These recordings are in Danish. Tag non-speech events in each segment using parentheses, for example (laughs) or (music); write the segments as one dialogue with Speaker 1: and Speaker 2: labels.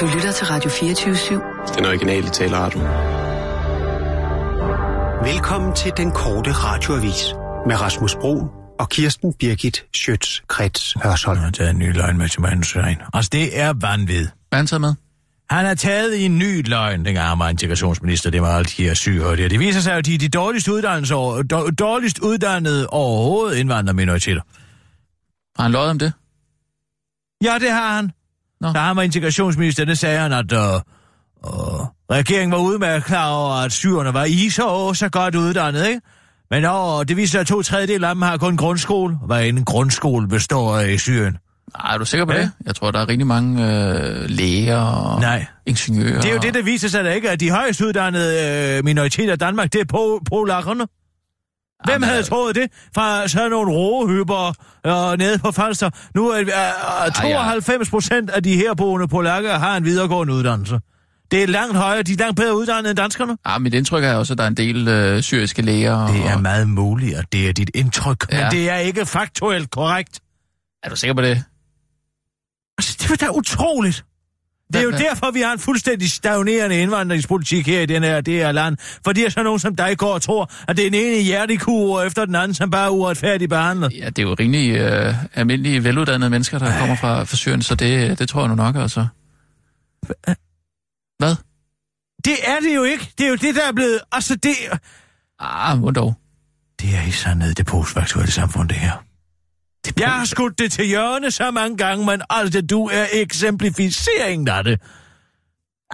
Speaker 1: Du lytter til Radio 24-7.
Speaker 2: Den originale taleradio.
Speaker 3: Velkommen til den korte radioavis med Rasmus Bro og Kirsten Birgit Schøtz-Krets Hørsholm.
Speaker 4: Han har taget en ny løgn med til mandsagen. Altså, det er vanvid.
Speaker 5: Hvad han med?
Speaker 4: Han har taget i en ny løgn, dengang han var integrationsminister. Det var alt de her syge og det. Det viser sig, at de er de dårligst uddannede, over, dårligst uddannede overhovedet indvandrerminoriteter.
Speaker 5: Har han løjet om det?
Speaker 4: Ja, det har han.
Speaker 5: Nå.
Speaker 4: Da han var integrationsminister, det sagde han, at uh, uh, regeringen var udmærket klar over, at syrerne var i så, så godt uddannet, ikke? Men uh, det viser sig, at to tredjedel af dem har kun grundskole. Hvad en grundskole består af i Syrien.
Speaker 5: Nej, er du sikker på
Speaker 4: Ja.
Speaker 5: det? Jeg tror, der er rigtig mange øh, læger og
Speaker 4: Nej.
Speaker 5: ingeniører.
Speaker 4: Det er jo det, der viser sig, der ikke at de højst uddannede øh, minoriteter i Danmark, det er på, polakkerne. Hvem
Speaker 5: Jamen,
Speaker 4: havde troet det? Fra sådan nogle roehyber øh, nede på Falster. Nu er øh, 92 procent af de herboende polakker har en videregående uddannelse. Det er langt højere. De er langt bedre uddannede end danskerne.
Speaker 5: Ja, mit indtryk er også, at der er en del øh, syriske læger.
Speaker 4: Det er
Speaker 5: og...
Speaker 4: meget muligt, at det er dit indtryk. Ja. Men det er ikke faktuelt korrekt.
Speaker 5: Er du sikker på det?
Speaker 4: Altså, det er da utroligt. Det er jo derfor, vi har en fuldstændig stagnerende indvandringspolitik her i den her, det her land. Fordi er så nogen som dig går og tror, at det er den ene hjertekur efter den anden, som bare er uretfærdigt behandlet.
Speaker 5: Ja, det er jo rimelig øh, almindelige, veluddannede mennesker, der kommer fra, fra Syrien, så det, det tror jeg nu nok, altså. Hvad?
Speaker 4: Det er det jo ikke. Det er jo det, der er blevet... Altså, det...
Speaker 5: Ah, hvor dog?
Speaker 4: Det er i sandhed det postfaktuelle samfund, det her. Jeg har skudt det til hjørne så mange gange, men altså, du er eksemplificeringen af det.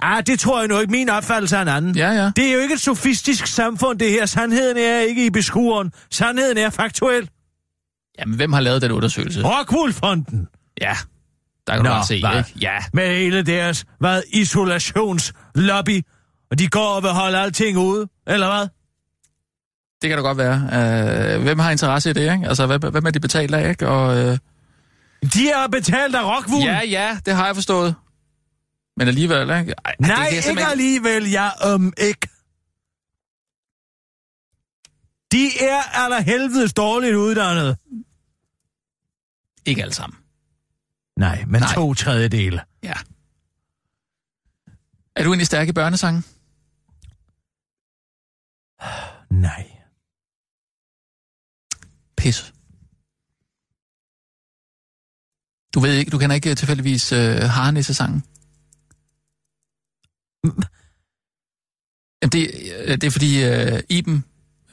Speaker 4: Ah, det tror jeg nu ikke. Min opfattelse er en anden.
Speaker 5: Ja, ja.
Speaker 4: Det er jo ikke et sofistisk samfund, det her. Sandheden er ikke i beskueren. Sandheden er faktuel.
Speaker 5: Jamen, hvem har lavet den undersøgelse?
Speaker 4: Rockwool-fonden.
Speaker 5: Ja, der kan du
Speaker 4: Nå,
Speaker 5: bare se,
Speaker 4: hvad?
Speaker 5: ikke? Ja.
Speaker 4: Med hele deres, hvad, isolationslobby. Og de går og vil holde alting ude, eller hvad?
Speaker 5: Det kan da godt være. Uh, hvem har interesse i det, ikke? Altså, hvem, hvem er de betalt af, ikke? Og, uh...
Speaker 4: De er betalt af Rockwool.
Speaker 5: Ja, ja, det har jeg forstået. Men alligevel, ikke? Ej, det
Speaker 4: Nej,
Speaker 5: kan jeg
Speaker 4: ikke
Speaker 5: simpelthen-
Speaker 4: alligevel, ja, um, ikke. De er allerhelvedes dårligt uddannet.
Speaker 5: Ikke alle sammen.
Speaker 4: Nej, men
Speaker 5: Nej.
Speaker 4: to tredjedele.
Speaker 5: Ja. Er du egentlig stærk i børnesangen?
Speaker 4: Nej.
Speaker 5: Pis. Du ved ikke, du kender ikke øh, tilfældigvis øh, Harnisse-sangen? Jamen, det, øh, det er fordi øh, Iben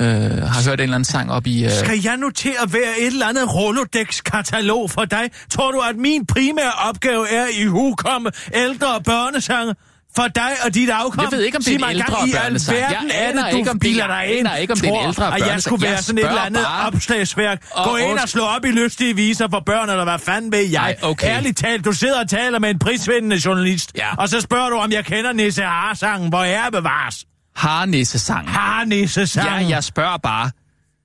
Speaker 5: øh, har hørt en eller anden sang op i... Øh,
Speaker 4: Skal jeg nu til at være et eller andet Rolodex-katalog for dig? Tror du, at min primære opgave er i hukomme ældre børnesange? For dig og dit afkom?
Speaker 5: Jeg ved ikke, om det er en ældre børnesang. Jeg
Speaker 4: er
Speaker 5: aner
Speaker 4: det,
Speaker 5: ikke, om det er- jeg aner ikke, om det er en ældre
Speaker 4: at jeg
Speaker 5: børnesang.
Speaker 4: skulle være
Speaker 5: Jeg
Speaker 4: sådan et eller andet
Speaker 5: bare.
Speaker 4: opslagsværk.
Speaker 5: Og
Speaker 4: Gå ind og slå op i lystige viser for børn, eller hvad fanden ved jeg?
Speaker 5: Ej, okay.
Speaker 4: Ærligt talt, du sidder og taler med en prisvindende journalist,
Speaker 5: Ja.
Speaker 4: og så spørger du, om jeg kender Nisse Har-sangen, hvor jeg bevares.
Speaker 5: Harnisse-sangen.
Speaker 4: Har-Nisse-sangen.
Speaker 5: Ja, jeg spørger bare.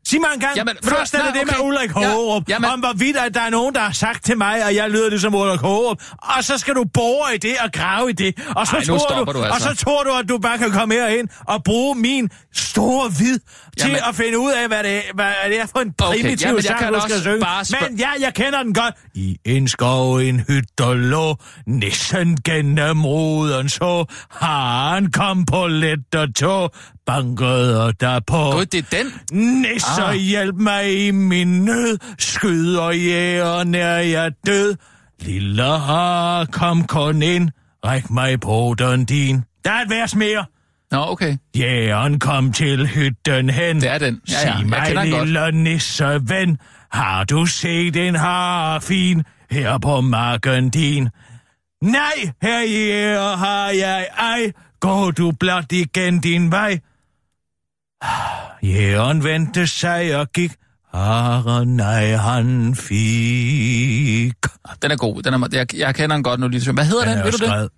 Speaker 4: Sig mig engang,
Speaker 5: Jamen,
Speaker 4: først er det
Speaker 5: nå,
Speaker 4: det med
Speaker 5: okay.
Speaker 4: Ulrik
Speaker 5: Ja,
Speaker 4: Hågerup, ja,
Speaker 5: jamen-
Speaker 4: om hvorvidt at der er nogen, der har sagt til mig, at jeg lyder ligesom Ulrik Hågerup, og så skal du bore i det og grave i det, og så,
Speaker 5: Ej,
Speaker 4: tror, du,
Speaker 5: du altså.
Speaker 4: og så tror du, at du bare kan komme herind og bruge min store vid til
Speaker 5: Jamen-
Speaker 4: at finde ud af, hvad det, hvad det er for en
Speaker 5: Okay,
Speaker 4: primitiv
Speaker 5: jeg
Speaker 4: sang, du skal synge.
Speaker 5: bare spørge-
Speaker 4: Men ja, jeg kender den godt. I en skov, en hytte lå, nissen gennem ruden så, han kom på let og tog, bankede der på.
Speaker 5: Gud, det er den.
Speaker 4: Nisser, ah. Hjælp mig i min nød, skyder jægeren, er jeg død. Lille har, kom kun ind, ræk mig den din. Der er et vers mere.
Speaker 5: Nå, okay.
Speaker 4: Jægeren kom til hytten hen.
Speaker 5: Det er den. Ja, ja,
Speaker 4: Sig
Speaker 5: jeg
Speaker 4: mig,
Speaker 5: godt.
Speaker 4: lille nisseven, har du set en harfin her på marken din? Nej, her jæger har jeg ej, gå du blot igen din vej. (sighs) Jægeren vendte sig og gik, Hare nej, han fik.
Speaker 5: Den er god. Den er, jeg, jeg kender den godt nu. Lige. Hvad hedder den?
Speaker 4: er
Speaker 5: Ved du det?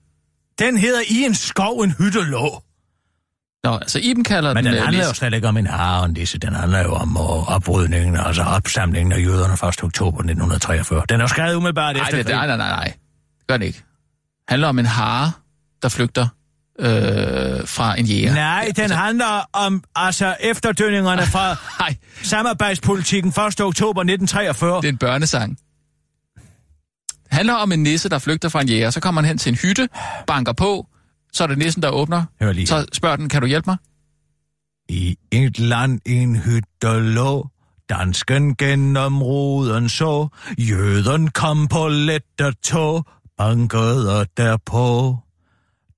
Speaker 4: Den hedder I en skov, en hytte lå.
Speaker 5: Nå, altså Iben kalder
Speaker 4: Men
Speaker 5: den...
Speaker 4: den
Speaker 5: øh,
Speaker 4: handler jo slet ikke om en hare, disse. Den handler jo om uh, oprydningen, altså opsamlingen af jøderne 1. oktober 1943. Den er skrevet umiddelbart
Speaker 5: Nej,
Speaker 4: efter
Speaker 5: det, nej, nej, nej, nej. Gør det ikke. handler om en hare, der flygter øh, fra en jæger.
Speaker 4: Nej, den handler om altså efterdønningerne fra (laughs)
Speaker 5: Nej,
Speaker 4: samarbejdspolitikken 1. oktober 1943.
Speaker 5: det er en børnesang. handler om en nisse, der flygter fra en jæger. Så kommer han hen til en hytte, banker på, så er det nissen, der åbner.
Speaker 4: Hør lige.
Speaker 5: Så spørger den, kan du hjælpe mig?
Speaker 4: I et land en hytte lå, dansken gennem roden så, jøden kom på lette tog, bankede derpå.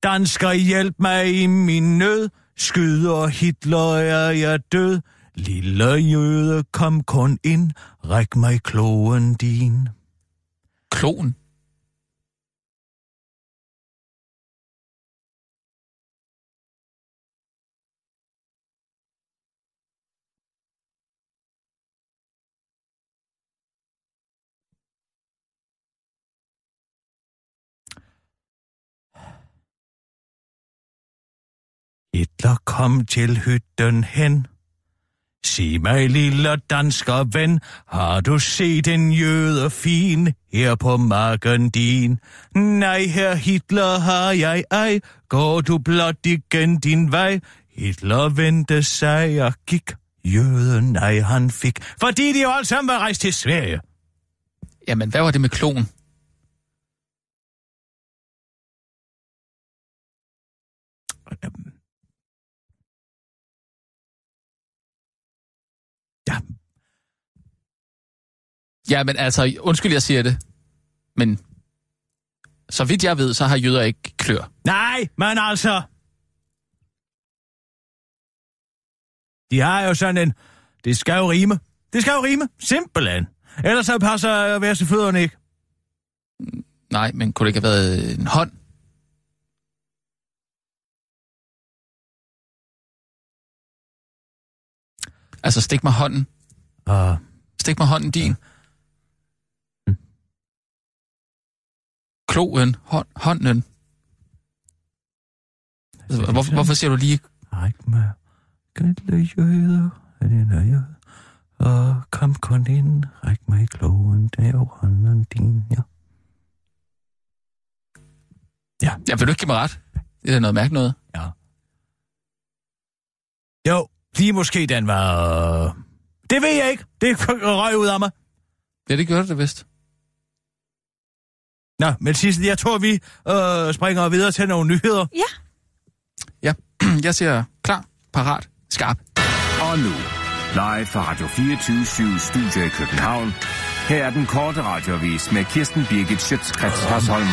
Speaker 4: Dansker hjælp mig i min nød, skyder Hitler er jeg død. Lille jøde, kom kun ind, ræk mig kloen din.
Speaker 5: Kloen?
Speaker 4: Hitler kom til hytten hen. Sig mig, lille dansker ven, har du set en jøde fin her på marken din? Nej, her Hitler har jeg ej, går du blot igen din vej. Hitler vendte sig og gik, jøden nej han fik, fordi de jo alle sammen var rejst til Sverige.
Speaker 5: Jamen, hvad var det med klon?
Speaker 4: Ja,
Speaker 5: Jamen, altså, undskyld, jeg siger det. Men så vidt jeg ved, så har jøder ikke klør.
Speaker 4: nej, men altså... De har jo sådan en... Det skal jo rime. Det skal jo rime. Simpelthen. Ellers så passer værste fødderne ikke.
Speaker 5: Nej, men kunne det ikke have været en hånd? Altså, stik mig hånden.
Speaker 4: Og
Speaker 5: Stik mig hånden din. Kloen. Hånd, hånden. Altså, Hvor, hvorfor siger du lige...
Speaker 4: ræk mig gælde jøder, den er jøder. Og kom kun ind, ræk mig klogen, det er hånden din, ja. Ja,
Speaker 5: Ja, vil du ikke give mig ret? Det er da noget mærke noget.
Speaker 4: ja. Jo, lige måske den var... Det ved jeg ikke. Det (laughs) røg ud af mig.
Speaker 5: Ja, det gør det vist.
Speaker 4: Nå, men Sissel, jeg tror, vi øh, springer videre til nogle nyheder.
Speaker 5: Ja, (clears throat) jeg siger klar, parat, skarp.
Speaker 2: Og nu, live fra Radio 24 Studio i København. Her er den korte radiovis med Kirsten Birgit Schøtzgrads Hasholm.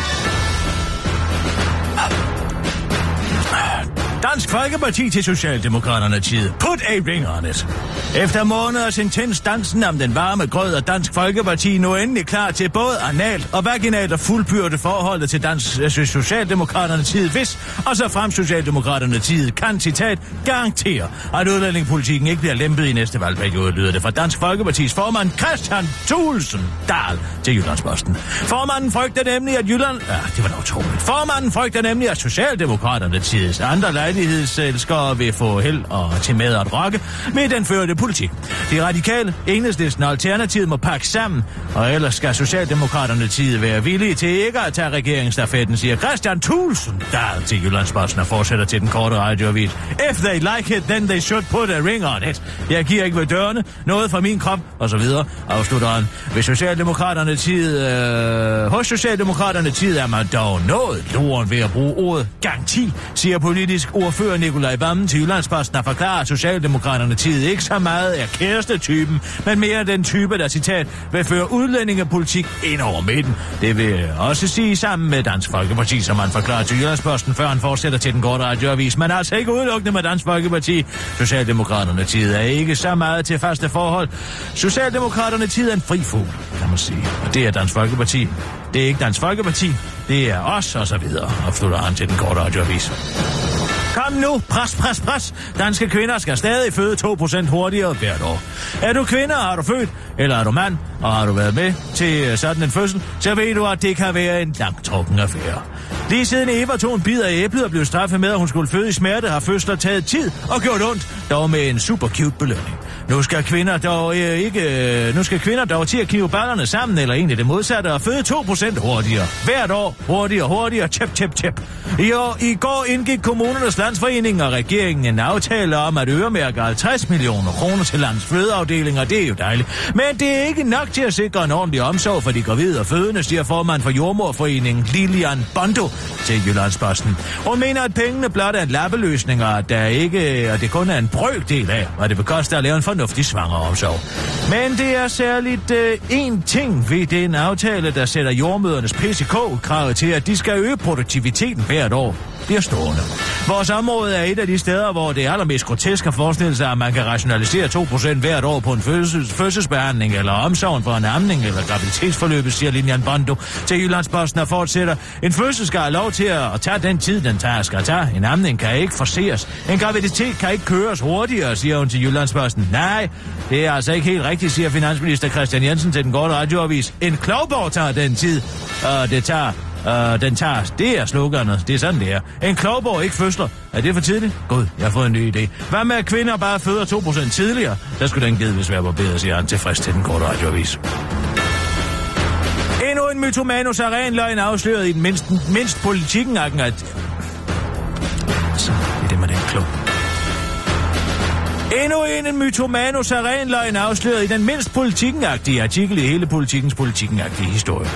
Speaker 4: Dansk Folkeparti til Socialdemokraterne tid. Put a ring on it. Efter måneders intens dansen om den varme grød er Dansk Folkeparti nu endelig klar til både analt og vaginalt at fuldbyrde forholdet til Dansk øh, Socialdemokraterne tid, hvis og så frem Socialdemokraterne tid kan, citat, garantere, at udlændingepolitikken ikke bliver lempet i næste valgperiode, lyder det fra Dansk Folkepartis formand Christian Thulsen Dahl til Jyllandsposten. Formanden frygter nemlig, at Jylland... Ja, det var da utroligt. Formanden frygter nemlig, at Socialdemokraterne tids andre lejlighedselskere vil få held og til med at rokke med den førte politik. De radikale, enhedslisten og alternativet må pakke sammen, og ellers skal Socialdemokraterne tid være villige til ikke at tage regeringsstafetten, siger Christian Thulsen der til Jyllandsposten og fortsætter til den korte radioavis. If they like it, then they should put a ring on it. Jeg giver ikke ved dørene, noget fra min krop, og så videre, afslutter han. Hvis Socialdemokraterne tid, øh, hos Socialdemokraterne tid er man dog noget loren ved at bruge ordet garanti, siger politisk ordfører Nikolaj Vammen til Jyllandsposten har forklaret, at Socialdemokraterne tid ikke så meget er kærestetypen, men mere den type, der citat, vil føre udlændingepolitik ind over midten. Det vil også sige sammen med Dansk Folkeparti, som han forklarer til Jyllandsposten, før han fortsætter til den korte radioavis. Men altså ikke udelukkende med Dansk Folkeparti. Socialdemokraterne tid er ikke så meget til faste forhold. Socialdemokraterne tid er en fri fugl, kan man sige. Og det er Dansk Folkeparti. Det er ikke Dansk Folkeparti. Det er os, og så videre, afslutter han til den korte radioavis. Kom nu, pres, pres, pres. Danske kvinder skal stadig føde 2% hurtigere hvert år. Er du kvinde, har du født, eller er du mand, og har du været med til øh, sådan en fødsel, så ved du, at det kan være en langtrukken affære. Lige siden Eva tog en bid af æblet og blev straffet med, at hun skulle føde i smerte, har fødsler taget tid og gjort ondt, dog med en super cute belønning. Nu skal kvinder dog øh, ikke, øh, nu skal kvinder dog til at knive ballerne sammen, eller egentlig det modsatte, og føde 2% hurtigere. Hvert år, hurtigere, hurtigere, tjep, tjep, tjep. I, år, I går indgik kommunernes landsforening og regeringen en aftale om at øremærke 50 millioner kroner til lands fødeafdelinger. Det er jo dejligt. Men det er ikke nok til at sikre en ordentlig omsorg for de gravide og fødende, siger formand for Jordmorforeningen Lilian Bondo til Jyllandsposten. Hun mener, at pengene blot er en lappeløsning, og at der ikke, og det kun er en brøkdel af, hvad det vil koste at lave en fornuftig svangeromsorg. Men det er særligt øh, én ting ved den aftale, der sætter jordmødernes PCK-kravet til, at de skal øge produktiviteten hvert år bliver stående. Vores område er et af de steder, hvor det er allermest grotesk at forestille sig, at man kan rationalisere 2% hvert år på en fødsels, fødselsbehandling eller omsorgen for en amning eller graviditetsforløbet, siger Linian Bondo til Jyllandsposten og fortsætter. En fødsel skal have lov til at tage den tid, den tager skal tage. En amning kan ikke forseres. En graviditet kan ikke køres hurtigere, siger hun til Jyllandsposten. Nej, det er altså ikke helt rigtigt, siger finansminister Christian Jensen til den gode radioavis. En klovborg tager den tid, og det tager Uh, den tager, det er sloganet, det er sådan det er. En klogborg ikke fødsler. Er det for tidligt? Gud, jeg har fået en ny idé. Hvad med at kvinder bare føder 2% tidligere? Der skulle den givetvis være bedre, siger han tilfreds til den korte radioavis. Endnu en mytomanus er ren løgn afsløret i den mindst, mindst politikken at... Så er det med den klog. Endnu en, en mytomanus er ren løgn afsløret i den mindst politikken-agtige artikel i hele politikens politikken-agtige historie.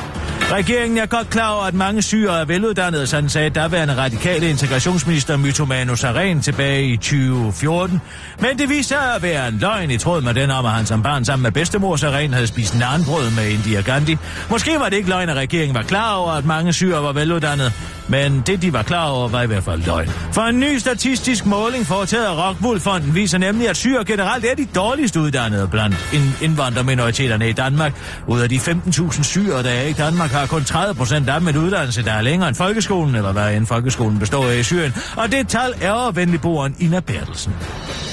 Speaker 4: Regeringen er godt klar over, at mange syre er veluddannede, sådan sagde daværende radikale integrationsminister Mytomano Saren tilbage i 2014. Men det viste sig at være en løgn i tråd med den om, at han som barn sammen med bedstemor Saren havde spist narnbrød med Indira Gandhi. Måske var det ikke løgn, at regeringen var klar over, at mange syre var veluddannede, men det, de var klar over, var i hvert fald løgn. For en ny statistisk måling foretaget af Rockwool-fonden viser nemlig, at syre generelt er de dårligst uddannede blandt indvandrerminoriteterne i Danmark. Ud af de 15.000 syre, der er i Danmark, har kun 30 procent af dem en uddannelse, der er længere end folkeskolen, eller hvad end folkeskolen består af i Syrien. Og det tal er venligboeren Ina Bertelsen.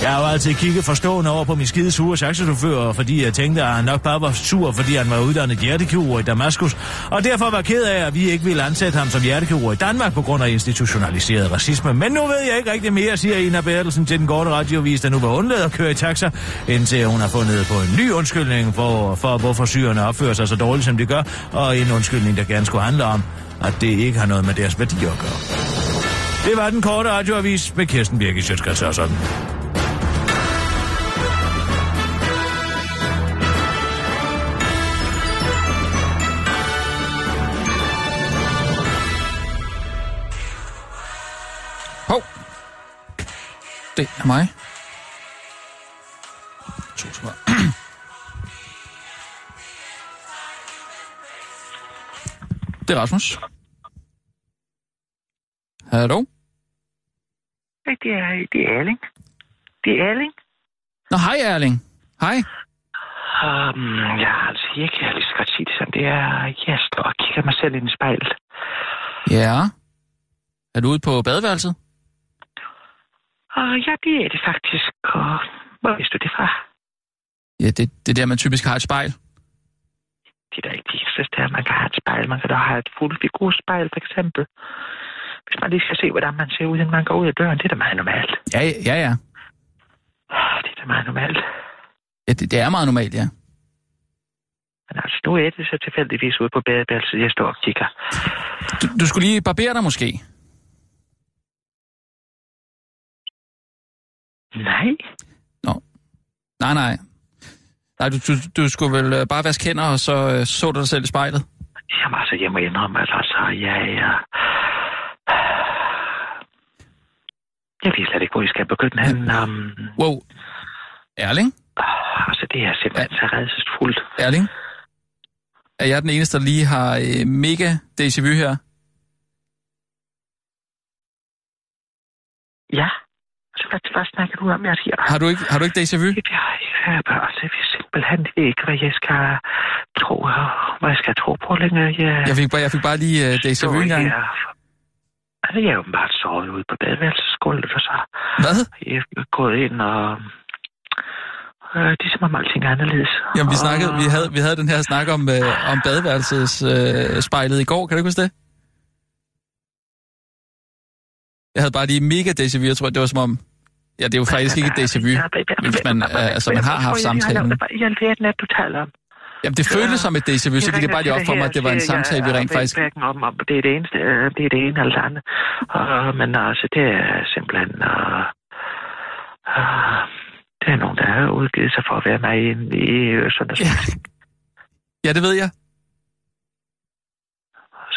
Speaker 4: Jeg har jo altid kigget forstående over på min skide sure taxachauffør, fordi jeg tænkte, at han nok bare var sur, fordi han var uddannet hjertekirurg i Damaskus, og derfor var ked af, at vi ikke ville ansætte ham som hjertekirurg i Danmark på grund af institutionaliseret racisme. Men nu ved jeg ikke rigtig mere, siger Ina Bertelsen til den korte radiovis, der nu var undladt at køre i taxa, indtil hun har fundet på en ny undskyldning for, for hvorfor syrerne opfører sig så dårligt, som de gør, og en undskyldning, der gerne skulle handle om, at det ikke har noget med deres værdier at gøre. Det var den korte radioavis med Kirsten Birgit Sjøtskrets og sådan.
Speaker 5: Hov. Det er mig. To sekunder. Det er Rasmus. Hallo?
Speaker 6: Det er, det er Erling. Det er Erling.
Speaker 5: Nå, hej Erling. Hej.
Speaker 6: Um, jeg har altså ikke, jeg har lige så godt sige det sådan, det er, jeg står og kigger mig selv ind i spejlet.
Speaker 5: Ja. Er du ude på badeværelset?
Speaker 6: Og ja, det er det faktisk, og hvor vidste du det fra?
Speaker 5: Ja, det, det er der, man typisk har et spejl.
Speaker 6: Det er da ikke det eneste sted, man kan have et spejl. Man kan da have et figurspejl, for eksempel. Hvis man lige skal se, hvordan man ser ud, inden man går ud af døren, det er da meget normalt.
Speaker 5: Ja, ja, ja.
Speaker 6: Det er da meget normalt.
Speaker 5: ja det, det er meget normalt, ja.
Speaker 6: Men altså, nu er det så tilfældigvis ude på badeværelset, jeg står og kigger.
Speaker 5: Du, du skulle lige barbere dig måske.
Speaker 6: Nej,
Speaker 5: Nej, nej. Nej, du, du, du skulle vel øh, bare vaske hænder, og så øh, så du dig selv i spejlet.
Speaker 6: Jamen altså, jeg må indrømme, at altså, jeg er... Jeg ved slet ikke, hvor I skal begynde hen. Um,
Speaker 5: Wow. Erling?
Speaker 6: altså, det er simpelthen så redselsfuldt.
Speaker 5: Erling? Er jeg den eneste, der lige har øh, mega déjà vu her?
Speaker 6: Ja. Så hvad, hvad snakker du om, jeg siger?
Speaker 5: Har du ikke, har du ikke déjà vu?
Speaker 6: Ja, jeg er altså, jeg ved simpelthen ikke, hvad jeg skal tro, hvad jeg skal tro på længere. Jeg,
Speaker 5: Jeg fik bare, jeg fik bare lige uh, déjà vu.
Speaker 6: Altså, jeg er åbenbart sovet ude på badeværelsesgulvet, og så
Speaker 5: Hvad?
Speaker 6: er jeg gået ind og... Øh, det er som om alting er anderledes.
Speaker 5: Jamen, vi,
Speaker 6: Og-
Speaker 5: snakkede, vi, havde, vi havde den her snak om, øh, om badeværelsets øh, spejlet i går. Kan du ikke huske det? Jeg havde bare lige mega déjà vu. Jeg tror, det var som om, Ja, det er jo faktisk ikke et déjà vu, hvis man, øh, altså, man har haft samtalen.
Speaker 6: I alverden er det, du taler om?
Speaker 5: Jamen, det føles som et déjà vu, så gik det bare lige op for mig, at det var en samtale, vi rent faktisk...
Speaker 6: Hverken om, om det er det eneste, øh, det er det ene eller det andet. Men altså, det er simpelthen... Uh, uh, det er nogen, der har udgivet sig for at være med i, i.
Speaker 5: Ja, det ved jeg.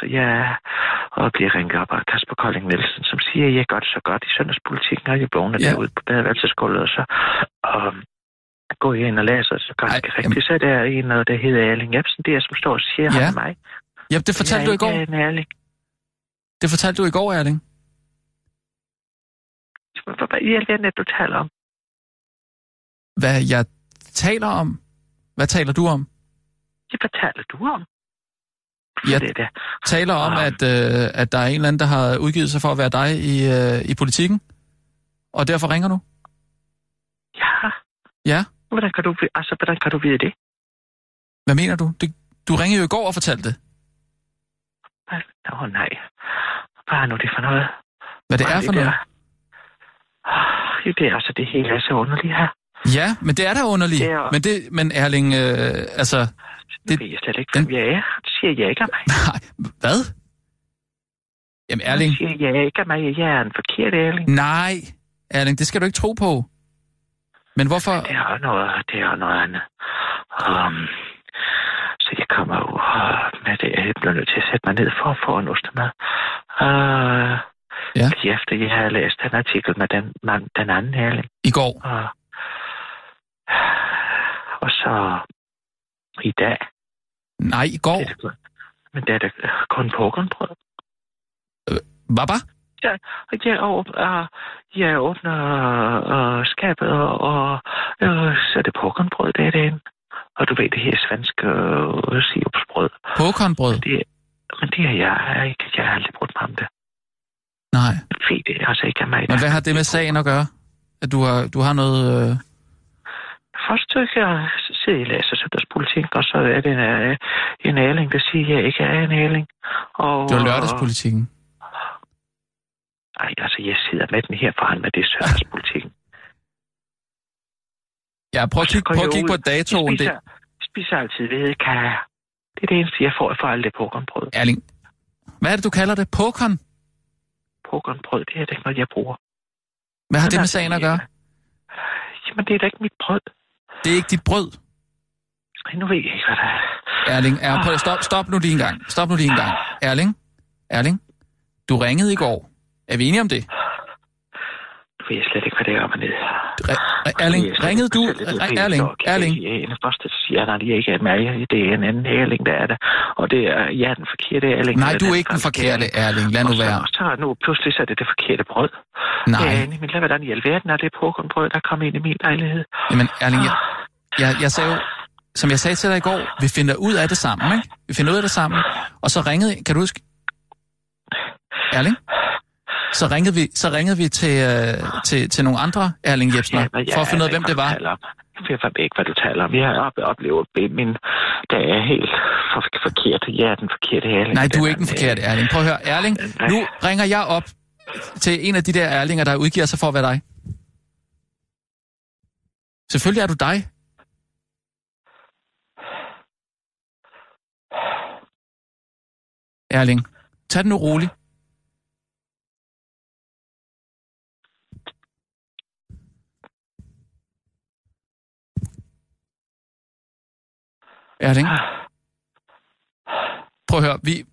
Speaker 6: Så jeg og bliver ringet op af Kasper Kolding Nielsen, som siger, at jeg gør det så godt i sundhedspolitikken, og jeg vågner
Speaker 5: Ja.
Speaker 6: derude på badeværelsesgulvet, og så um, går jeg ind og læser, så ganske
Speaker 5: Ej,
Speaker 6: rigtigt, så er der en, der hedder Erling Jebsen, der som står og siger
Speaker 5: Ja.
Speaker 6: ham mig.
Speaker 5: Ja, det fortalte du i går.
Speaker 6: Er en Erling.
Speaker 5: Det fortalte du i går, Erling.
Speaker 6: Hvad i alverden er det, du taler om?
Speaker 5: Hvad jeg taler om? Hvad taler du om?
Speaker 6: Ja, Hvad taler du om?
Speaker 5: Ja.
Speaker 6: Det er det.
Speaker 5: Taler om,
Speaker 6: Ah.
Speaker 5: at, øh, at der er en eller anden, der har udgivet sig for at være dig i, øh, i politikken, og derfor ringer du?
Speaker 6: Ja.
Speaker 5: Ja.
Speaker 6: Hvordan kan du, altså, hvordan kan du vide det?
Speaker 5: Hvad mener du? Det, du ringede jo i går og fortalte det.
Speaker 6: Åh oh, nej. Hvad er nu det for noget?
Speaker 5: Hvad det
Speaker 6: Hvad
Speaker 5: er for noget?
Speaker 6: der? Ah, Det er altså det hele er så underligt her.
Speaker 5: Ja, men det er da underligt.
Speaker 6: Det er-
Speaker 5: Men, det, men Erling, øh, altså...
Speaker 6: Det ved jeg slet ikke,
Speaker 5: den-
Speaker 6: hvem jeg er. Det siger jeg ikke af mig. (laughs)
Speaker 5: Nej, hvad? Jamen Erling,
Speaker 6: Det siger jeg ikke af mig. Jeg er en forkert ærling.
Speaker 5: nej. Erling, det skal du ikke tro på. Men hvorfor...
Speaker 6: Det er noget, det er noget andet. Um, så jeg kommer jo uh, med det. Jeg bliver nødt til at sætte mig ned for at få en ostemad. Uh,
Speaker 5: Ja.
Speaker 6: Lige efter jeg havde læst den artikel med den, man, den anden ærling.
Speaker 5: I går.
Speaker 6: Og, og så i dag,
Speaker 5: Nej, i går.
Speaker 6: men det er det kun pokernbrød.
Speaker 5: Hvad bare?
Speaker 6: Og jeg, åb- uh, jeg åbner uh, skabet, og, uh, så er det pokernbrød, det er det inde. Og du ved, det her svenske uh, sirupsbrød.
Speaker 5: Pokornbrød?
Speaker 6: Det, men det er jeg ikke. Jeg har aldrig brugt mig om det.
Speaker 5: Nej.
Speaker 6: Fordi det er altså ikke af mig.
Speaker 5: Men hvad har det med sagen at gøre? At du har, du har noget... Øh...
Speaker 6: Kan jeg sidde og læse søndagspolitik, og så er det en, øh, en ærling, der siger, at jeg ikke er en ærling. Og,
Speaker 5: Det var lørdagspolitikken.
Speaker 6: Ej, altså, jeg sidder med den her foran med det søndagspolitikken.
Speaker 5: Ja, prøv at kigge, prøv at kigge på datoen.
Speaker 6: Jeg
Speaker 5: Det,
Speaker 6: spiser, jeg spiser altid ved kager. Det er det eneste, jeg får for alt det pokernbrød.
Speaker 5: Erling, hvad er det, du kalder det? Pokern?
Speaker 6: Pokernbrød, det er det ikke noget, jeg bruger.
Speaker 5: Hvad har
Speaker 6: Men
Speaker 5: det med sagen at gøre?
Speaker 6: Jamen, det er da ikke mit brød.
Speaker 5: Det er ikke dit brød.
Speaker 6: Nu ved jeg ikke, hvad der er.
Speaker 5: Erling, er, prøv, stop, stop nu lige en gang. Stop nu lige en gang. Erling, Erling, du ringede i går. Er vi enige om det?
Speaker 6: Nu ved jeg slet ikke, hvad det er op og ned.
Speaker 5: Erling, ringede du?
Speaker 6: det er.
Speaker 5: Erling, Erling,
Speaker 6: Jeg er jeg ikke med. Det er en anden ærling, der er der. Og det er, jeg er den forkerte ærling.
Speaker 5: nej, du er ikke den forkerte. Erling. Lad nu være.
Speaker 6: Og så nu pludselig så er det det forkerte brød.
Speaker 5: Nej,
Speaker 6: Ja, men lad hvordan i alverden er det pokernbrød, der kom ind i min lejlighed.
Speaker 5: jamen Erling, jeg, jeg, jeg sagde jo, som jeg sagde til dig i går, vi finder ud af det sammen, ikke? Vi finder ud af det sammen. Og så ringede, kan du huske? Erling? Så ringede vi, så ringede vi til, øh, til, til nogle andre Erling Jebsner,
Speaker 6: men jeg
Speaker 5: for at finde ud af, hvem det var.
Speaker 6: Jeg ved ikke, hvad du taler om. Jeg har op- oplevet at min, der er helt for, forkert. Jeg er den forkerte ærling.
Speaker 5: Nej, du er ikke den forkerte Erling. Prøv at høre, Erling, nu ringer jeg op til en af de der Erlinger, der udgiver sig for at være dig. Selvfølgelig er du dig. Erling, tag den nu roligt. Erling, prøv at høre, vi,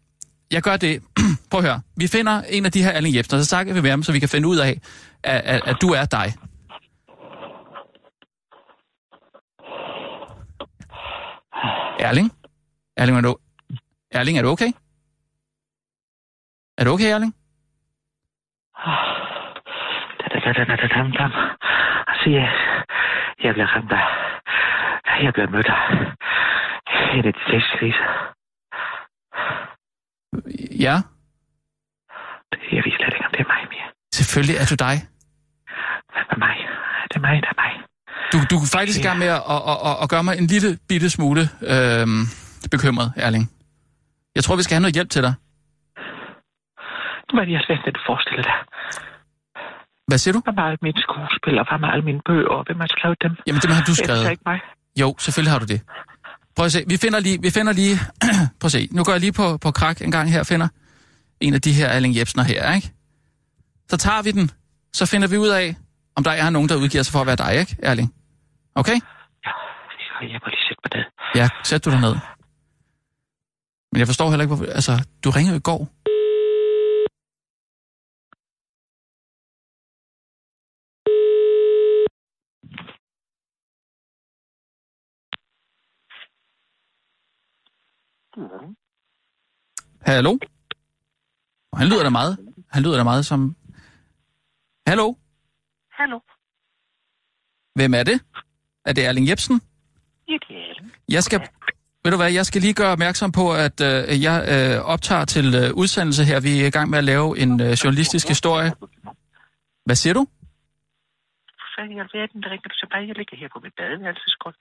Speaker 5: jeg gør det. (clears throat) prøv at høre, vi finder en af de her Erling Jebsen, og så snakker vi med ham, så vi kan finde ud af, at, at, at du er dig. Erling? Erling, er du, Erling, er du okay? Er du okay, Erling?
Speaker 6: Dam. Altså, jeg, jeg bliver ramt af... Jeg bliver mødt af en af de sexkriser.
Speaker 5: Ja,
Speaker 6: Det jeg ved slet ikke, om det er mig mere.
Speaker 5: selvfølgelig er du dig.
Speaker 6: Hvad med mig? Det er mig, det er mig.
Speaker 5: Du, du er faktisk i gang med at, at, at, at, gøre mig en lille bitte smule øhm, bekymret, Erling. Jeg tror, vi skal have noget hjælp til dig.
Speaker 6: Nu er det jeg svært, at du forestiller dig.
Speaker 5: Hvad siger du?
Speaker 6: Hvem er alle mine skuespillere? Hvem er alle mine bøger? Hvem har skrevet dem?
Speaker 5: Jamen, dem har du
Speaker 6: Det er
Speaker 5: skrevet.
Speaker 6: ikke mig.
Speaker 5: Jo, selvfølgelig har du det. Prøv at se, vi finder lige, vi finder lige, (clears throat) prøv at se, nu går jeg lige på, på krak en gang her finder en af de her Erling Jebsener her, ikke? Så tager vi den, så finder vi ud af, om der er nogen, der udgiver sig for at være dig, ikke, Erling? Okay?
Speaker 6: Ja, jeg må lige sætte mig ned.
Speaker 5: Ja, sæt du dig ned. Men jeg forstår heller ikke, hvorfor... Altså, du ringede i går. Hallo? Han lyder da meget. Han lyder da meget som... Hallo?
Speaker 6: Hallo?
Speaker 5: Hvem er det? Er det Erling Jebsen?
Speaker 6: Ja, det er Ellen.
Speaker 5: Jeg skal, ved du hvad, jeg skal lige gøre opmærksom på, at øh, jeg øh, optager til øh, udsendelse her. Vi er i gang med at lave en øh, journalistisk historie. Hvad siger du?
Speaker 6: Fanden i alverden, der ringer du tilbage? Jeg ligger her på mit badeværelsesgulv.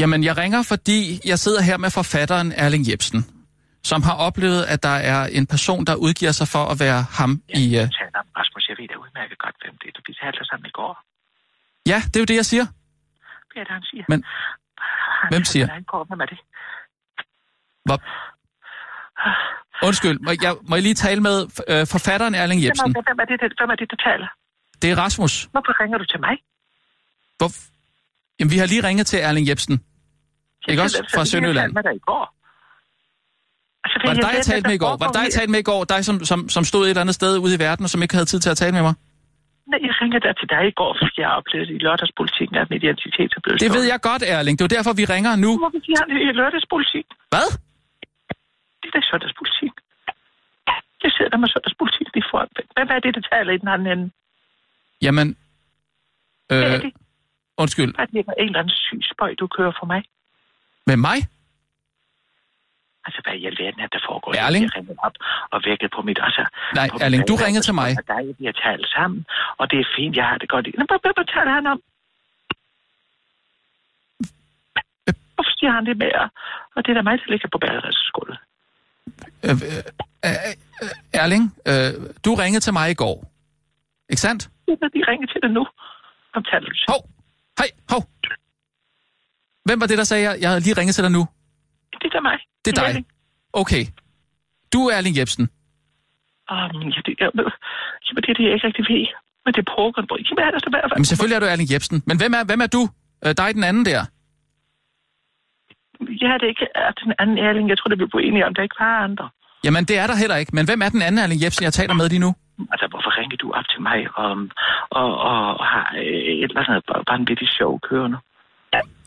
Speaker 5: Jamen, jeg ringer, fordi jeg sidder her med forfatteren Erling Jebsen, som har oplevet, at der er en person, der udgiver sig for at være ham i... Øh...
Speaker 6: Jeg taler om Rasmus, jeg ved da udmærket godt, hvem det er. Vi talte sammen i går.
Speaker 5: Ja, det er jo det, jeg siger.
Speaker 6: Er det, han siger?
Speaker 5: Men
Speaker 6: Han
Speaker 5: hvem siger?
Speaker 6: Han går, hvem er det?
Speaker 5: Hvor... Undskyld, må jeg, må jeg lige tale med øh, forfatteren Erling
Speaker 6: Hvem
Speaker 5: Jebsen?
Speaker 6: er, hvem er, det, hvem er det, der taler?
Speaker 5: Det er Rasmus.
Speaker 6: Hvorfor ringer du til mig?
Speaker 5: Hvor... Jamen, vi har lige ringet til Erling Jebsen. Ikke også?
Speaker 6: Så- så-
Speaker 5: Fra Sønderjylland.
Speaker 6: Jeg talte med dig i går. Altså,
Speaker 5: Var det dig, jeg talte
Speaker 6: hvad
Speaker 5: med i går? Var det dig, jeg talte med i går? Dig, som, som, som stod et eller andet sted ude i verden, og som ikke havde tid til at tale med mig?
Speaker 6: Nej, jeg ringede der til dig i går, fordi jeg oplevede i lørdagspolitikken, at min identitet er blevet
Speaker 5: Det ved jeg godt, Erling. Det er derfor, vi ringer nu.
Speaker 6: Hvorfor siger han det i lørdagspolitik?
Speaker 5: Hvad?
Speaker 6: Det er da søndagspolitik. Jeg sidder der med søndagspolitik lige foran. Hvem er det, der taler i den anden ende?
Speaker 5: Jamen...
Speaker 6: Hvad er
Speaker 5: Øh,
Speaker 6: det?
Speaker 5: Undskyld.
Speaker 6: Er det for en eller anden syg spøj, du kører for mig?
Speaker 5: Med mig?
Speaker 6: Altså, hvad i alverden er der foregår?
Speaker 5: Erling?
Speaker 6: Jeg ringede op og vækket på mit... Altså,
Speaker 5: Nej,
Speaker 6: på
Speaker 5: Erling,
Speaker 6: mit-
Speaker 5: du ringede til mig.
Speaker 6: Og dig, vi har talt sammen, og det er fint, jeg har det godt. hvad, hvad, hvad taler han om? Hvorfor siger han det med, at- og det er da mig, der ligger på badeværelsesgulvet?
Speaker 5: Øh, øh, øh, Erling, øh, du ringede til mig i går. Ikke sandt?
Speaker 6: Er, de ringer til dig nu. Hvem taler du til?
Speaker 5: Hov! Hej, hov! Hvem var det, der sagde, jeg, jeg havde lige ringet til dig nu?
Speaker 6: Det er mig.
Speaker 5: Det er dig.
Speaker 6: Erling.
Speaker 5: Okay. Du er Erling Jebsen.
Speaker 6: Åh, men ja, det, jeg, jamen, det er det, jeg ikke rigtig ved. Men det er poker. Jamen, er der så hvad?
Speaker 5: Jamen selvfølgelig er du Erling Jebsen. Men hvem er, hvem er du? Øh, dig den anden der.
Speaker 6: Jeg er det ikke er den anden Erling. Jeg tror, det på enige om, der ikke var andre.
Speaker 5: Jamen det er der heller ikke. Men hvem er den anden Erling Jebsen, jeg taler med lige nu?
Speaker 6: Altså, hvorfor ringer du op til mig om, og, og, og har øh, et eller andet vanvittigt show kørende?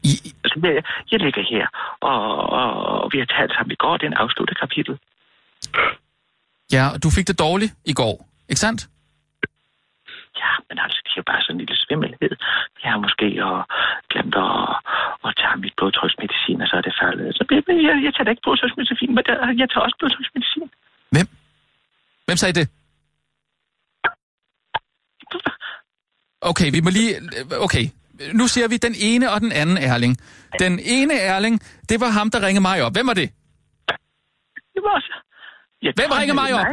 Speaker 5: I,
Speaker 6: Altså, jeg, jeg ligger her, og, og, og vi har talt sammen i går. Det er en afsluttet kapitel.
Speaker 5: ja, du fik det dårligt i går. Ikke sandt?
Speaker 6: Ja, men altså, det er jo bare sådan en lille svimmelhed. Jeg har måske og, glemt at, at tage mit blodtryksmedicin, og så er det faldet. Så jeg, jeg, jeg tager da ikke blodtryksmedicin, men jeg tager også blodtryksmedicin.
Speaker 5: Hvem? Hvem sagde det? Okay, vi må lige... Okay, nu ser vi den ene og den anden Erling. Den ene Erling, det var ham, der ringede mig op. Hvem var det?
Speaker 6: Det var også... Jeg
Speaker 5: Hvem ringer mig op?
Speaker 6: Ja,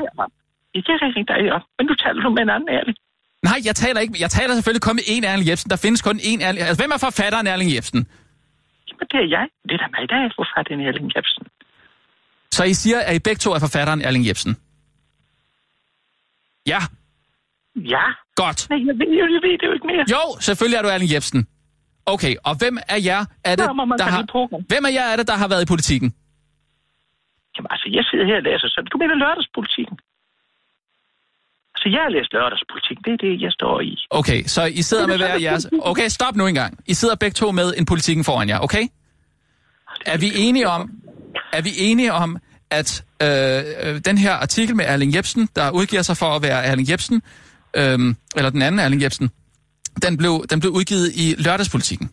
Speaker 6: Jeg ringer dig op, men nu taler du med en anden Erling.
Speaker 5: Nej, jeg taler ikke... Jeg taler selvfølgelig kun med én Erling Jebsen. Der findes kun én Erling... Altså, hvem er forfatteren Erling Jebsen?
Speaker 6: Jamen, det er jeg. Det er da mig, der er forfatteren Erling Jebsen.
Speaker 5: Så I siger, at I begge to er forfatteren Erling Jebsen? Ja,
Speaker 6: Ja.
Speaker 5: godt.
Speaker 6: Nej, jeg ved, jeg ved det jo ikke mere.
Speaker 5: Jo, selvfølgelig er du Erling Jebsen. Okay, og hvem af jer er det, der har... Hvem af jer er det, der har været i politikken?
Speaker 6: Jamen, altså, jeg sidder her og læser sådan. Du mener lørdagspolitikken? Altså, jeg har læst lørdagspolitik. Det er det, jeg står i.
Speaker 5: Okay, så I sidder med
Speaker 6: er
Speaker 5: hver jeres... Okay, stop nu engang. I sidder begge to med en politikken foran jer, okay? Er vi enige om, er vi enige om, at øh, øh, den her artikel med Erling Jebsen, der udgiver sig for at være Erling Jebsen, øh, eller den anden Erling Jebsen, den blev, den blev udgivet i lørdagspolitikken?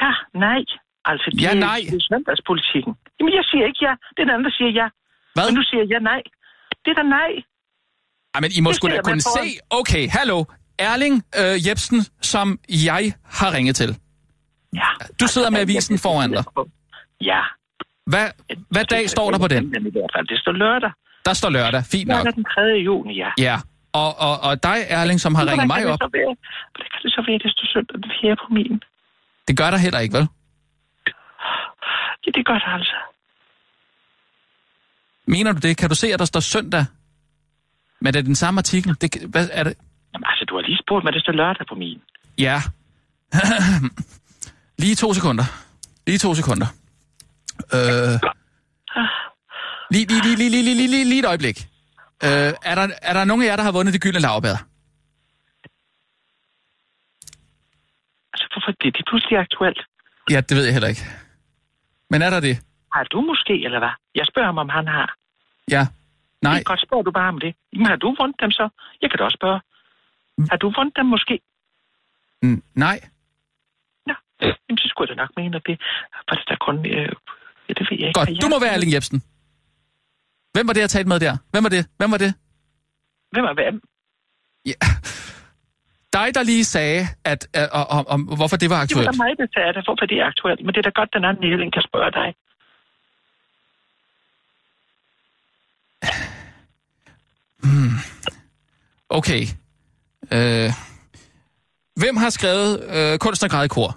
Speaker 6: Ja, nej. Altså, det,
Speaker 5: Ja, nej.
Speaker 6: det er søndagspolitikken. Jamen, jeg siger ikke ja. Det er den anden, der siger ja.
Speaker 5: Hvad?
Speaker 6: Men nu siger jeg nej. Det er da nej.
Speaker 5: Ej, men I må sgu da kunne se... Okay, hallo. Erling øh, Jebsen, som jeg har ringet til.
Speaker 6: Ja.
Speaker 5: Du sidder med avisen foran dig.
Speaker 6: Ja.
Speaker 5: Hvad, hvad dag står der på den?
Speaker 6: I hvert fald. Det står lørdag.
Speaker 5: Der står lørdag. Fint nok.
Speaker 6: Lørdag den 3. juni, ja.
Speaker 5: Ja, og, og, og dig, Erling, som har ringet mig op...
Speaker 6: Være, hvordan kan det så være, det står søndag den 4. på min?
Speaker 5: Det gør der heller ikke, vel?
Speaker 6: Ja, det gør der altså.
Speaker 5: Mener du det? Kan du se, at der står søndag? Men det er den samme artikel? Det, hvad er det?
Speaker 6: Jamen altså, du har lige spurgt mig, det står lørdag på min.
Speaker 5: Ja. (clears throat) lige to sekunder. Lige to sekunder. Øh... Lige, lige, lige, lige, lige, lige, lige, lige et øjeblik. Øh, er, der, er der nogen af jer, der har vundet det gyldne lavbær?
Speaker 6: Altså, hvorfor det? Det er pludselig aktuelt.
Speaker 5: Ja, det ved jeg heller ikke. Men er der det?
Speaker 6: Har du måske, eller hvad? Jeg spørger ham, om han har.
Speaker 5: Ja. Nej.
Speaker 6: Det er godt, spørger du bare om det. Jamen, har du vundet dem så? Jeg kan da også spørge. Har du vundet dem måske?
Speaker 5: Mm, nej.
Speaker 6: Nå, jamen, så skulle jeg da nok mene, at det var det der kun... Øh, ja, det ved jeg ikke.
Speaker 5: Godt. Du må være Erling Jebsen. Hvem var det, jeg talte med der? Hvem var det? Hvem var det?
Speaker 6: Hvem er hvem?
Speaker 5: Ja. Dig, der lige sagde, at, at, om, om, hvorfor det var
Speaker 6: Det var
Speaker 5: aktuelt.
Speaker 6: mig, der sagde det, hvorfor det er aktuelt. Men det er da godt, den anden Elling kan spørge dig.
Speaker 5: Okay. Øh, hvem har skrevet øh, kunstnergrad i kor?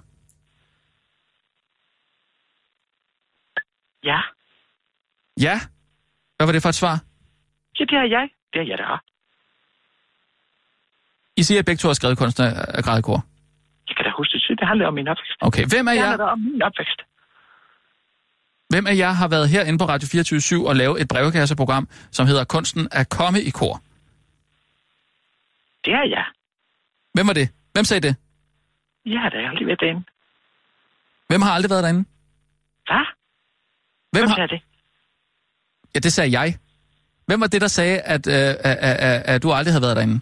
Speaker 6: Ja.
Speaker 5: Ja. Hvad var det for et svar?
Speaker 6: Ja, det er jeg. Det er jeg, der har.
Speaker 5: I siger, at begge to har skrevet kunstnergrad i kor.
Speaker 6: Jeg kan da huske det. Det handler om min opvækst.
Speaker 5: Okay. Hvem af
Speaker 6: Det
Speaker 5: jer,
Speaker 6: handler om min opvækst.
Speaker 5: hvem af jer har været herinde på Radio 24 og lavet et brevkasseprogram, som hedder Kunsten at komme i kor?
Speaker 6: Det er jeg.
Speaker 5: Hvem var det? Hvem sagde det?
Speaker 6: Jeg har da aldrig været derinde.
Speaker 5: Hvem har aldrig været derinde?
Speaker 6: Hvad?
Speaker 5: Hvem
Speaker 6: Hvem
Speaker 5: har...
Speaker 6: det?
Speaker 5: Ja, det sagde jeg. Hvem var det, der sagde, at, øh, at, at, at, du aldrig havde været derinde?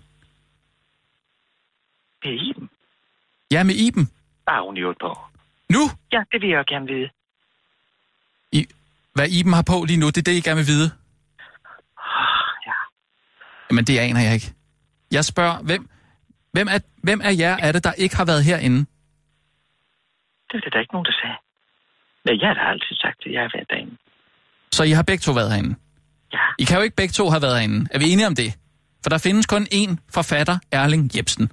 Speaker 6: Det er Iben.
Speaker 5: Ja, med Iben.
Speaker 6: Bare hun øvrigt på.
Speaker 5: Nu?
Speaker 6: Ja, det vil jeg gerne vide.
Speaker 5: I, hvad Iben har på lige nu, det er det, I gerne vil vide.
Speaker 6: Oh, ja.
Speaker 5: Jamen, det aner jeg ikke. Jeg spørger, hvem, hvem, er, hvem af jer er det, der ikke har været herinde?
Speaker 6: Det er det der ikke nogen, der sagde. Men jeg har da altid sagt, at jeg har været derinde.
Speaker 5: Så I har begge to været herinde.
Speaker 6: Ja.
Speaker 5: I kan jo ikke begge to have været herinde. Er vi enige om det? For der findes kun én forfatter, Erling Jebsen.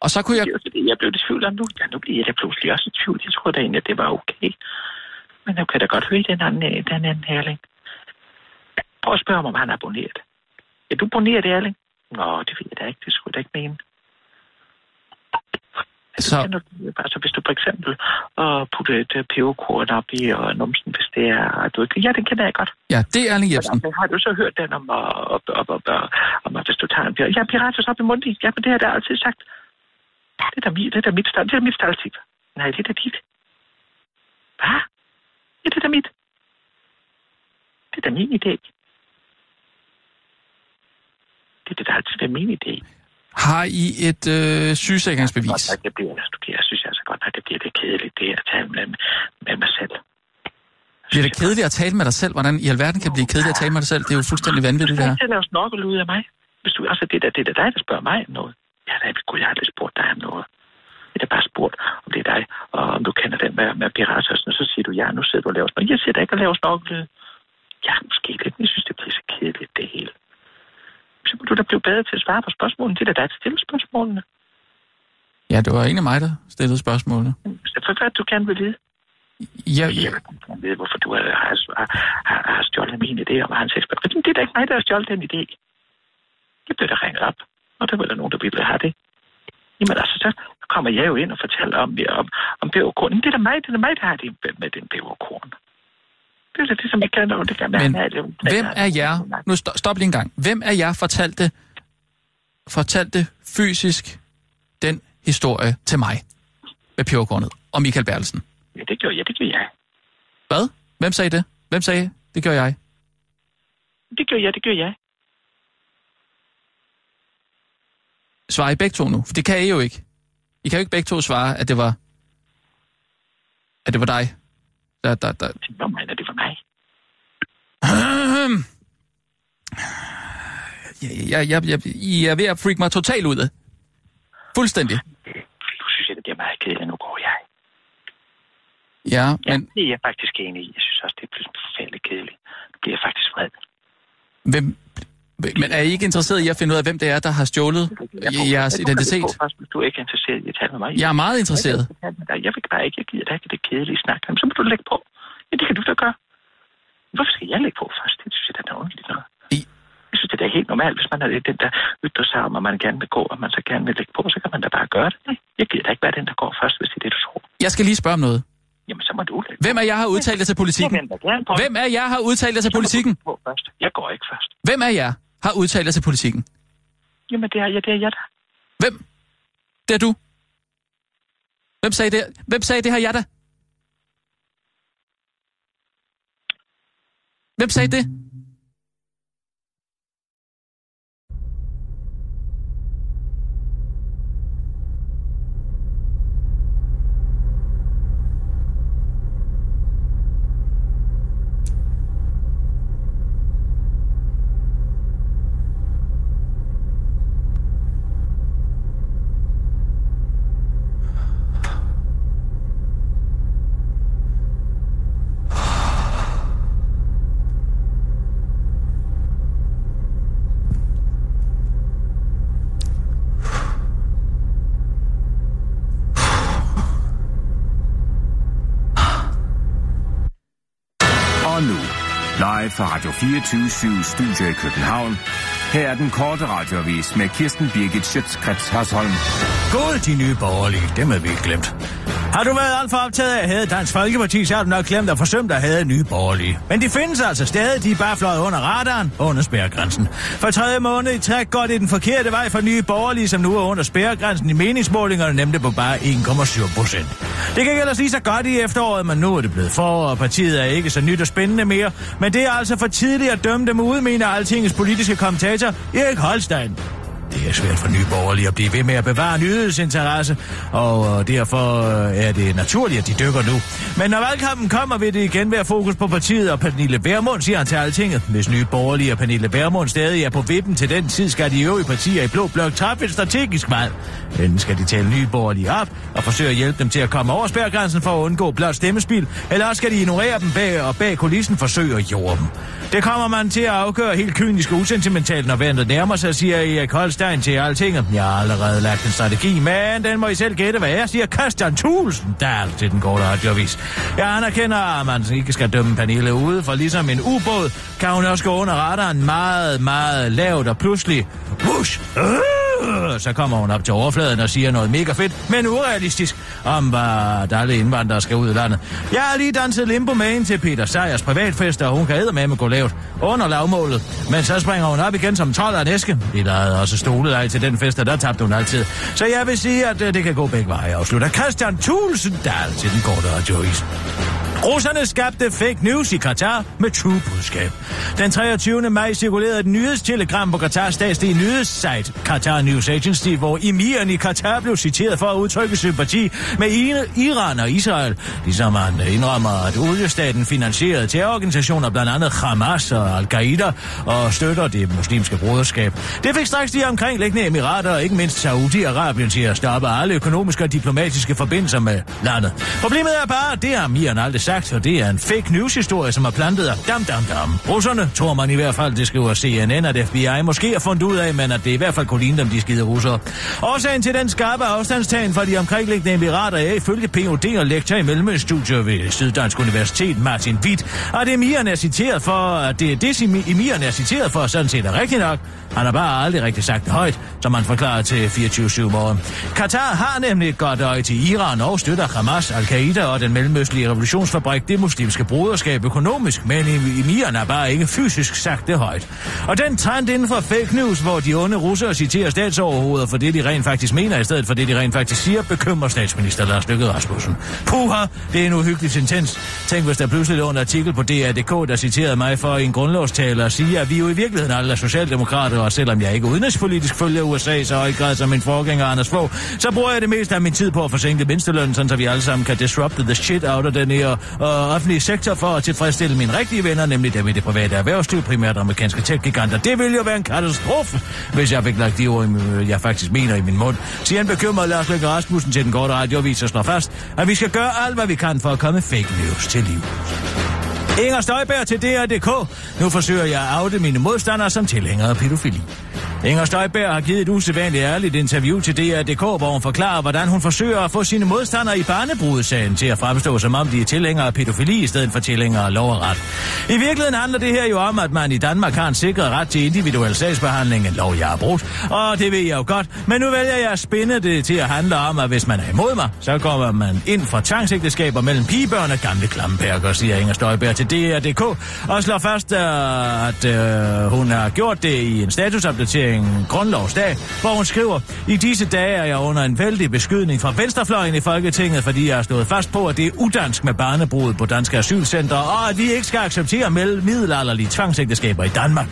Speaker 5: Og så kunne jeg...
Speaker 6: Jeg blev i tvivl om nu. Ja, nu bliver jeg da pludselig også i tvivl. Jeg troede da egentlig, at det var okay. Men jeg kan da godt høre den anden, øh, den anden Erling. Prøv at spørge ham, om han er abonneret. Er du abonneret, Erling? Nå, det ved jeg da ikke. Det skulle jeg da ikke mene.
Speaker 5: Så,
Speaker 6: Kender du, altså, hvis du for eksempel uh, putter et uh, peberkorn op i og numsen, hvis det er... Du, ikke- ja, den kender jeg godt.
Speaker 5: ja, det er Erling Jebsen.
Speaker 6: Men har du så hørt den om, uh, op, op, op, om at hvis du tager en pirat? Ja, pirater op i munden. Ja, men det har jeg altid sagt. Det er da mit, det er da mit, det er mit staltip. Nej, det er da dit. Hvad? Ja, det er da mit. Det er da min idé. Det er da altid været min idé.
Speaker 5: Har I et øh, sygesikringsbevis?
Speaker 6: Nok, det bliver, du jeg synes altså godt nok, det bliver det kedeligt, det at tale med, med mig selv.
Speaker 5: Bliver det kedeligt at tale med dig selv? Hvordan i alverden kan det blive kedeligt at tale med dig selv? Det er jo fuldstændig vanvittigt, det
Speaker 6: Du
Speaker 5: her.
Speaker 6: skal lave snorkel ud af mig. Hvis du, altså, det er da, det er da dig, der spørger mig om noget. Ja, da, gud, jeg har aldrig spurgt dig om noget. Det er da bare spurgt, om det er dig, og om du kender den med, med pirater, og sådan, og så siger du, ja, nu sidder du og laver snorkel. Jeg da ikke at lave snorkel. Ja, måske lidt, men jeg synes, det bliver så kedeligt, det hele. Så må du da blive bedre til at svare på spørgsmålene. Det er da dig, der stiller spørgsmålene.
Speaker 5: Ja, det var egentlig mig, der stillede spørgsmålet.
Speaker 6: Så for hvad du gerne vil vide.
Speaker 5: Ja,
Speaker 6: Jeg
Speaker 5: ja.
Speaker 6: vil gerne vide, hvorfor du har, har, har, har stjålet min idé om hans ekspert. Det er da ikke mig, der har stjålet den idé. Det bliver der ringet op, og der vil der nogen, der vil have det. Jamen altså, så kommer jeg jo ind og fortæller om, om, om peberkorn. Men det er da mig, det er da mig, der har det med den peberkorn. Det er da det, som jeg kender, det kan
Speaker 5: Men
Speaker 6: have det.
Speaker 5: hvem af jer... Nu sto- stop lige en gang. Hvem af jer fortalte, fortalte fysisk den historie til mig med peberkornet og Michael Bertelsen?
Speaker 6: Ja, det gjorde jeg, det gjorde jeg.
Speaker 5: Hvad? Hvem sagde det? Hvem sagde, det gør jeg?
Speaker 6: Det gjorde jeg, det gjorde jeg.
Speaker 5: Svarer I begge to nu? For det kan I jo ikke. I kan jo ikke begge to svare, at det var... At det var dig. Der, der, der.
Speaker 6: Hvor mener det for mig?
Speaker 5: Jeg, jeg, jeg, jeg, I er ved at freak mig totalt ud af. Fuldstændig.
Speaker 6: Nu synes jeg, det bliver meget kedeligt. Nu går jeg.
Speaker 5: Ja,
Speaker 6: Ja,
Speaker 5: men
Speaker 6: det er jeg faktisk enig i. Jeg synes også, det er pludselig forfærdeligt kedeligt. Nu bliver jeg faktisk vred.
Speaker 5: hvem... Men er I ikke interesseret i at finde ud af, hvem det er, der har stjålet jeres identitet?
Speaker 6: Du ikke er interesseret i at tale med mig.
Speaker 5: Jeg er meget interesseret.
Speaker 6: Jeg vil bare ikke, jeg gider da ikke det kedelige snak. Jamen, så må du lægge på. Ja, det kan du da gøre. Hvorfor skal jeg lægge på først? Det synes jeg, det er underligt noget.
Speaker 5: I-
Speaker 6: Jeg synes, det er helt normalt, hvis man er den, der ytrer sig om, at man gerne vil gå, og man så gerne vil lægge på, så kan man da bare gøre det. Jeg gider da ikke være den, der går først, hvis det er det, du tror.
Speaker 5: Jeg skal lige spørge om noget.
Speaker 6: Jamen, så må du lægge
Speaker 5: Hvem af jer har udtalt jer til
Speaker 6: Jeg
Speaker 5: politikken? Hvem af jer har udtalt jer til politikken?
Speaker 6: Jeg går ikke først.
Speaker 5: Hvem af jer har udtalt jer til politikken?
Speaker 6: Jamen, det er jeg, det er jeg da.
Speaker 5: Hvem? Det er du. Hvem sagde det? Hvem sagde det her, jeg da? Hvem sagde det?
Speaker 2: Og nu, live fra Radio 24 Studio i København. Her er den korte radiovis med Kirsten Birgit Schøtzgrads Hasholm.
Speaker 4: God, de nye borgerlige. Dem er vi glemt. Har du været alt for optaget af at have Dansk Folkeparti, så har du nok glemt at forsømt at have nye borgerlige. Men de findes altså stadig. De er bare fløjet under radaren under spærregrænsen. For tredje måned i træk går det den forkerte vej for nye borgerlige, som nu er under spærregrænsen i meningsmålingerne, nemlig på bare 1,7 procent. Det gik ellers lige så godt i efteråret, men nu er det blevet forår, og partiet er ikke så nyt og spændende mere. Men det er altså for tidligt at dømme dem ud, mener altingets politiske kommentator Erik Holstein. Det er svært for nye borgerlige at blive ved med at bevare nyhedsinteresse, og øh, derfor øh, er det naturligt, at de dykker nu. Men når valgkampen kommer, vil det igen være fokus på partiet og Pernille Vermund, siger han til altinget. Hvis nye borgerlige og Pernille Vermund stadig er på vippen til den tid, skal de øvrige partier i Blå Blok træffe et strategisk valg. Enten skal de tale nye borgerlige op og forsøge at hjælpe dem til at komme over spærgrænsen for at undgå blot stemmespil, eller også skal de ignorere dem bag og bag kulissen forsøge at jorde dem. Det kommer man til at afgøre helt kynisk og usentimentalt, når vandet nærmer sig, siger Erik Holstein til altinget. Jeg har allerede lagt en strategi, men den må I selv gætte, hvad jeg siger. Christian der til den korte radiovis. Jeg anerkender, at man ikke skal dømme Pernille ude, for ligesom en ubåd, kan hun også gå under radaren meget, meget lavt og pludselig... Whoosh! Øh, så kommer hun op til overfladen og siger noget mega fedt, men urealistisk, om hvad der alle indvandrere skal ud i landet. Jeg har lige danset limbo med ind til Peter Sejers privatfest, og hun kan med at gå lavt under lavmålet. Men så springer hun op igen som 12 af en æske. Vi lavede også stolet af til den fest, og der tabte hun altid. Så jeg vil sige, at øh, det kan gå begge veje. Afslutter Christian Tulsendal til den korte radiovis. Russerne skabte fake news i Katar med true budskab. Den 23. maj cirkulerede et nyhedstelegram på Katars statslige nyhedssite, Qatar News Agency, hvor emiren i Katar blev citeret for at udtrykke sympati med Iran og Israel, ligesom han indrømmer, at oliestaten finansierede terrororganisationer, blandt andet Hamas og Al-Qaida, og støtter det muslimske broderskab. Det fik straks de omkringliggende emirater og ikke mindst Saudi-Arabien til at stoppe alle økonomiske og diplomatiske forbindelser med landet. Problemet er bare, at det har emiren aldrig sagt, og det er en fake news-historie, som er plantet af dam dam dam. Russerne tror man i hvert fald, det skriver CNN, at FBI måske har fundet ud af, men at det i hvert fald kunne ligne dem, de skide russere. Årsagen til den skarpe afstandstagen fra de omkringliggende emirater er ifølge Ph.D. og lektor i Mellemøststudier ved Syddansk Universitet, Martin Witt, at emiren er citeret for, at det er det, emiren er citeret for, sådan set er rigtigt nok. Han har bare aldrig rigtig sagt det højt, som man forklarer til 24-7 morgen. Katar har nemlig et godt øje til Iran og støtter Hamas, Al-Qaida og den mellemøstlige revolutionsfabrik, det muslimske broderskab økonomisk, men emiren har bare ikke fysisk sagt det højt. Og den trend inden for fake news, hvor de onde russere citerer statsoverhoveder for det, de rent faktisk mener, i stedet for det, de rent faktisk siger, bekymrer statsminister Lars Løkke Rasmussen. Puha, det er en uhyggelig intens. Tænk, hvis der pludselig lå en artikel på DR.dk, der citerede mig for en grundlovstale og siger, at vi jo i virkeligheden alle er socialdemokrater, og selvom jeg ikke udenrigspolitisk følger USA så høj grad som min forgænger Anders Fogh, så bruger jeg det meste af min tid på at forsænke mindstelønnen, sådan så vi alle sammen kan disrupte the shit out af den her øh, offentlige sektor for at tilfredsstille mine rigtige venner, nemlig dem i det private erhvervsliv, primært amerikanske tech-giganter. Det ville jo være en katastrofe, hvis jeg fik lagt de ord, jeg faktisk mener i min mund. Siger en bekymret Lars Løkke Rasmussen til den korte radioavis og slår fast, at vi skal gøre alt, hvad vi kan for at komme fake news til liv. Inger Støjberg til DR.dk. Nu forsøger jeg at afde mine modstandere som tilhængere af pædofili. Inger Støjberg har givet et usædvanligt ærligt interview til DR.dk, hvor hun forklarer, hvordan hun forsøger at få sine modstandere i barnebrudsagen til at fremstå som om de er tilhængere af pædofili i stedet for tilhængere af lov og ret. I virkeligheden handler det her jo om, at man i Danmark har en sikret ret til individuel sagsbehandling, en lov jeg har brugt, og det ved jeg jo godt, men nu vælger jeg at spinde det til at handle om, at hvis man er imod mig, så kommer man ind for tvangsægteskaber mellem pigebørn og gamle klampærker, siger Inger Støjberg til DR.dk, og slår fast, øh, at øh, hun har gjort det i en statusopdatering Grundlovsdag, hvor hun skriver, i disse dage er jeg under en vældig beskydning fra venstrefløjen i Folketinget, fordi jeg har stået fast på, at det er udansk med barnebrud på danske asylcentre, og at vi ikke skal acceptere middelalderlige tvangsægteskaber i Danmark.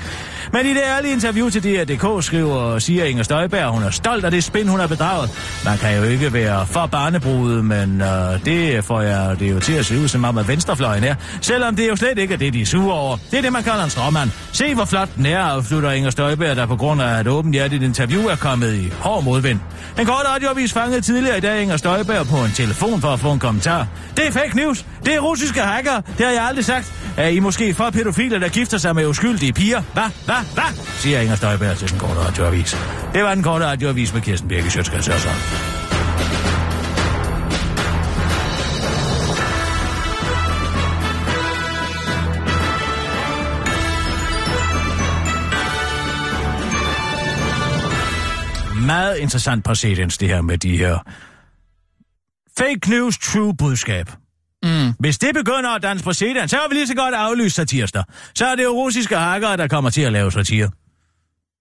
Speaker 4: Men i det ærlige interview til DR.dk skriver, siger Inger Støjberg, at hun er stolt af det spin, hun har bedraget. Man kan jo ikke være for barnebrudet, men øh, det får jeg det jo til at se ud som om, at venstrefløjen er. Selvom det jo slet ikke er det, de er sure over. Det er det, man kalder en stråmand. Se, hvor flot den er, afslutter Inger Støjberg, der på grund af et åbent interview er kommet i hård modvind. En kort radioavis fangede tidligere i dag Inger Støjberg på en telefon for at få en kommentar. Det er fake news. Det er russiske hacker. Det har jeg aldrig sagt. Er I måske for pædofile, der gifter sig med uskyldige piger? Hvad? Hvad? Hvad? Siger Inger Støjberg til den korte radioavis. Det var den korte radioavis med Kirsten Birke Sjøtskrets Meget interessant præcedens, det her med de her fake news, true budskab. Mm. Hvis det begynder at danse præcedens, så er vi lige så godt aflyst satirsdag. Så er det jo russiske hackere, der kommer til at lave satire.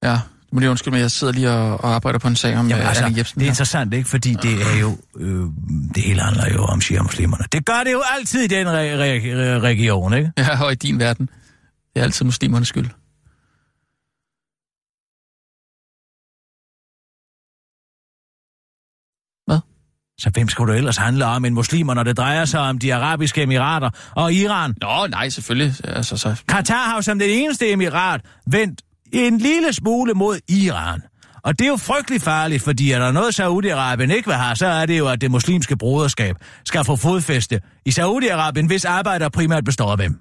Speaker 5: Ja, du må lige undskylde mig, jeg sidder lige og, og arbejder på en sag om
Speaker 4: Jamen,
Speaker 5: øh,
Speaker 4: altså,
Speaker 5: Anne Jebsen.
Speaker 4: det er interessant, ikke? Fordi det er jo... Øh, det hele handler jo om shia-muslimerne. Det gør det jo altid i den re- re- re- region, ikke?
Speaker 5: Ja, og i din verden. Det er altid muslimernes skyld.
Speaker 4: Så hvem skulle du ellers handle om end muslimer, når det drejer sig om de arabiske emirater og Iran?
Speaker 5: Nå, nej, selvfølgelig. Altså, så...
Speaker 4: Katar har jo som den eneste emirat vendt en lille smule mod Iran. Og det er jo frygtelig farligt, fordi er der noget, Saudi-Arabien ikke vil have, så er det jo, at det muslimske broderskab skal få fodfæste i Saudi-Arabien, hvis arbejder primært består af hvem?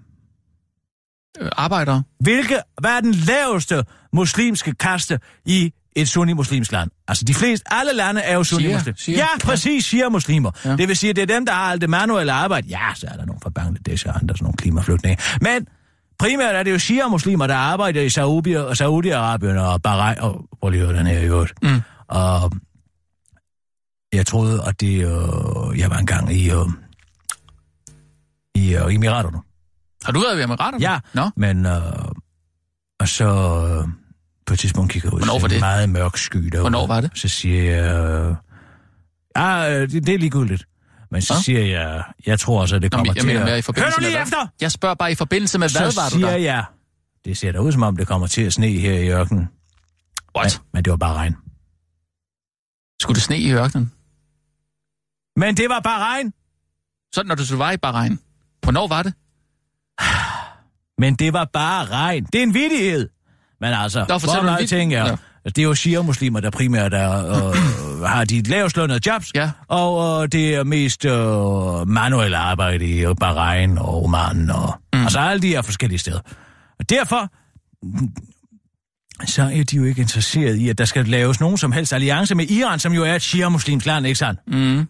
Speaker 5: Øh, arbejdere.
Speaker 4: Hvilke, hvad er den laveste muslimske kaste i et sunni-muslimsk land? Altså, de fleste, alle lande er jo sunni-muslimer. Ja, præcis, siger muslimer. Ja. Det vil sige, at det er dem, der har alt det manuelle arbejde. Ja, så er der nogle fra Bangladesh og andre sådan nogle klimaflygtninge. Men primært er det jo shia-muslimer, der arbejder i Saudi- og Saudi-Arabien og Bahrain. Og prøv lige den her i øvrigt.
Speaker 5: Mm.
Speaker 4: Og jeg troede, at det... Øh, jeg var engang i... Øh, i øh, Emiraterne.
Speaker 5: Har du været ved Emiraterne?
Speaker 4: Ja,
Speaker 5: Nå,
Speaker 4: men... Øh, og så... Øh, på et tidspunkt kigger ud.
Speaker 5: Hvornår
Speaker 4: så
Speaker 5: var
Speaker 4: en
Speaker 5: det?
Speaker 4: Meget mørk sky derude.
Speaker 5: Hvornår var det?
Speaker 4: Så siger jeg... Ah, øh, det, det er ligegyldigt. Men så
Speaker 5: Nå.
Speaker 4: siger jeg... Jeg tror også, at det
Speaker 5: Nå,
Speaker 4: kommer
Speaker 5: men jeg
Speaker 4: til
Speaker 5: mener
Speaker 4: at...
Speaker 5: i
Speaker 4: Hør nu lige efter!
Speaker 5: jeg spørger bare i forbindelse med, hvad
Speaker 4: så
Speaker 5: var du
Speaker 4: siger
Speaker 5: der?
Speaker 4: jeg... Det ser da ud, som om det kommer til at sne her i ørkenen.
Speaker 5: What?
Speaker 4: Men, men det var bare regn.
Speaker 5: Skulle det sne i ørkenen?
Speaker 4: Men det var bare regn!
Speaker 5: Sådan, når du var i Bahrain. Hvornår var det?
Speaker 4: Men det var bare regn. Det er en vidighed. Men altså,
Speaker 5: Nå,
Speaker 4: hvor meget
Speaker 5: vid-
Speaker 4: ting er...
Speaker 5: Ja.
Speaker 4: Det er jo shia-muslimer, der primært er, øh, (coughs) har de lavestlønnede jobs,
Speaker 5: Ja.
Speaker 4: og øh, det er mest øh, manuelle arbejde i Bahrain og Oman, og mm. altså alle de her forskellige steder. Og derfor, så er de jo ikke interesseret i, at der skal laves nogen som helst alliance med Iran, som jo er et shia-muslimsk land, ikke sandt?
Speaker 5: Mm.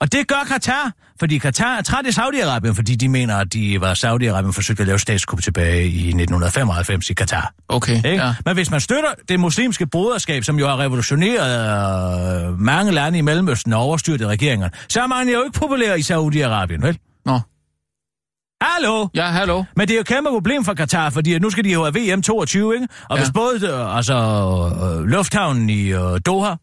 Speaker 4: Og det gør Katar, fordi Katar er træt i Saudi-Arabien, fordi de mener, at de var Saudi-Arabien forsøgte at lave statskup tilbage i 1995 i Katar.
Speaker 5: Okay,
Speaker 4: Ikke?
Speaker 5: ja.
Speaker 4: Men hvis man støtter det muslimske broderskab, som jo har revolutioneret øh, mange lande i Mellemøsten og overstyret regeringerne, så er man jo ikke populær i Saudi-Arabien, vel?
Speaker 5: Nå.
Speaker 4: Hallo?
Speaker 5: Ja, hallo.
Speaker 4: Men det er jo et kæmpe problem for Katar, fordi nu skal de jo have VM 22, ikke? Og
Speaker 5: Ja.
Speaker 4: hvis både øh, altså, øh, lufthavnen i øh, Doha,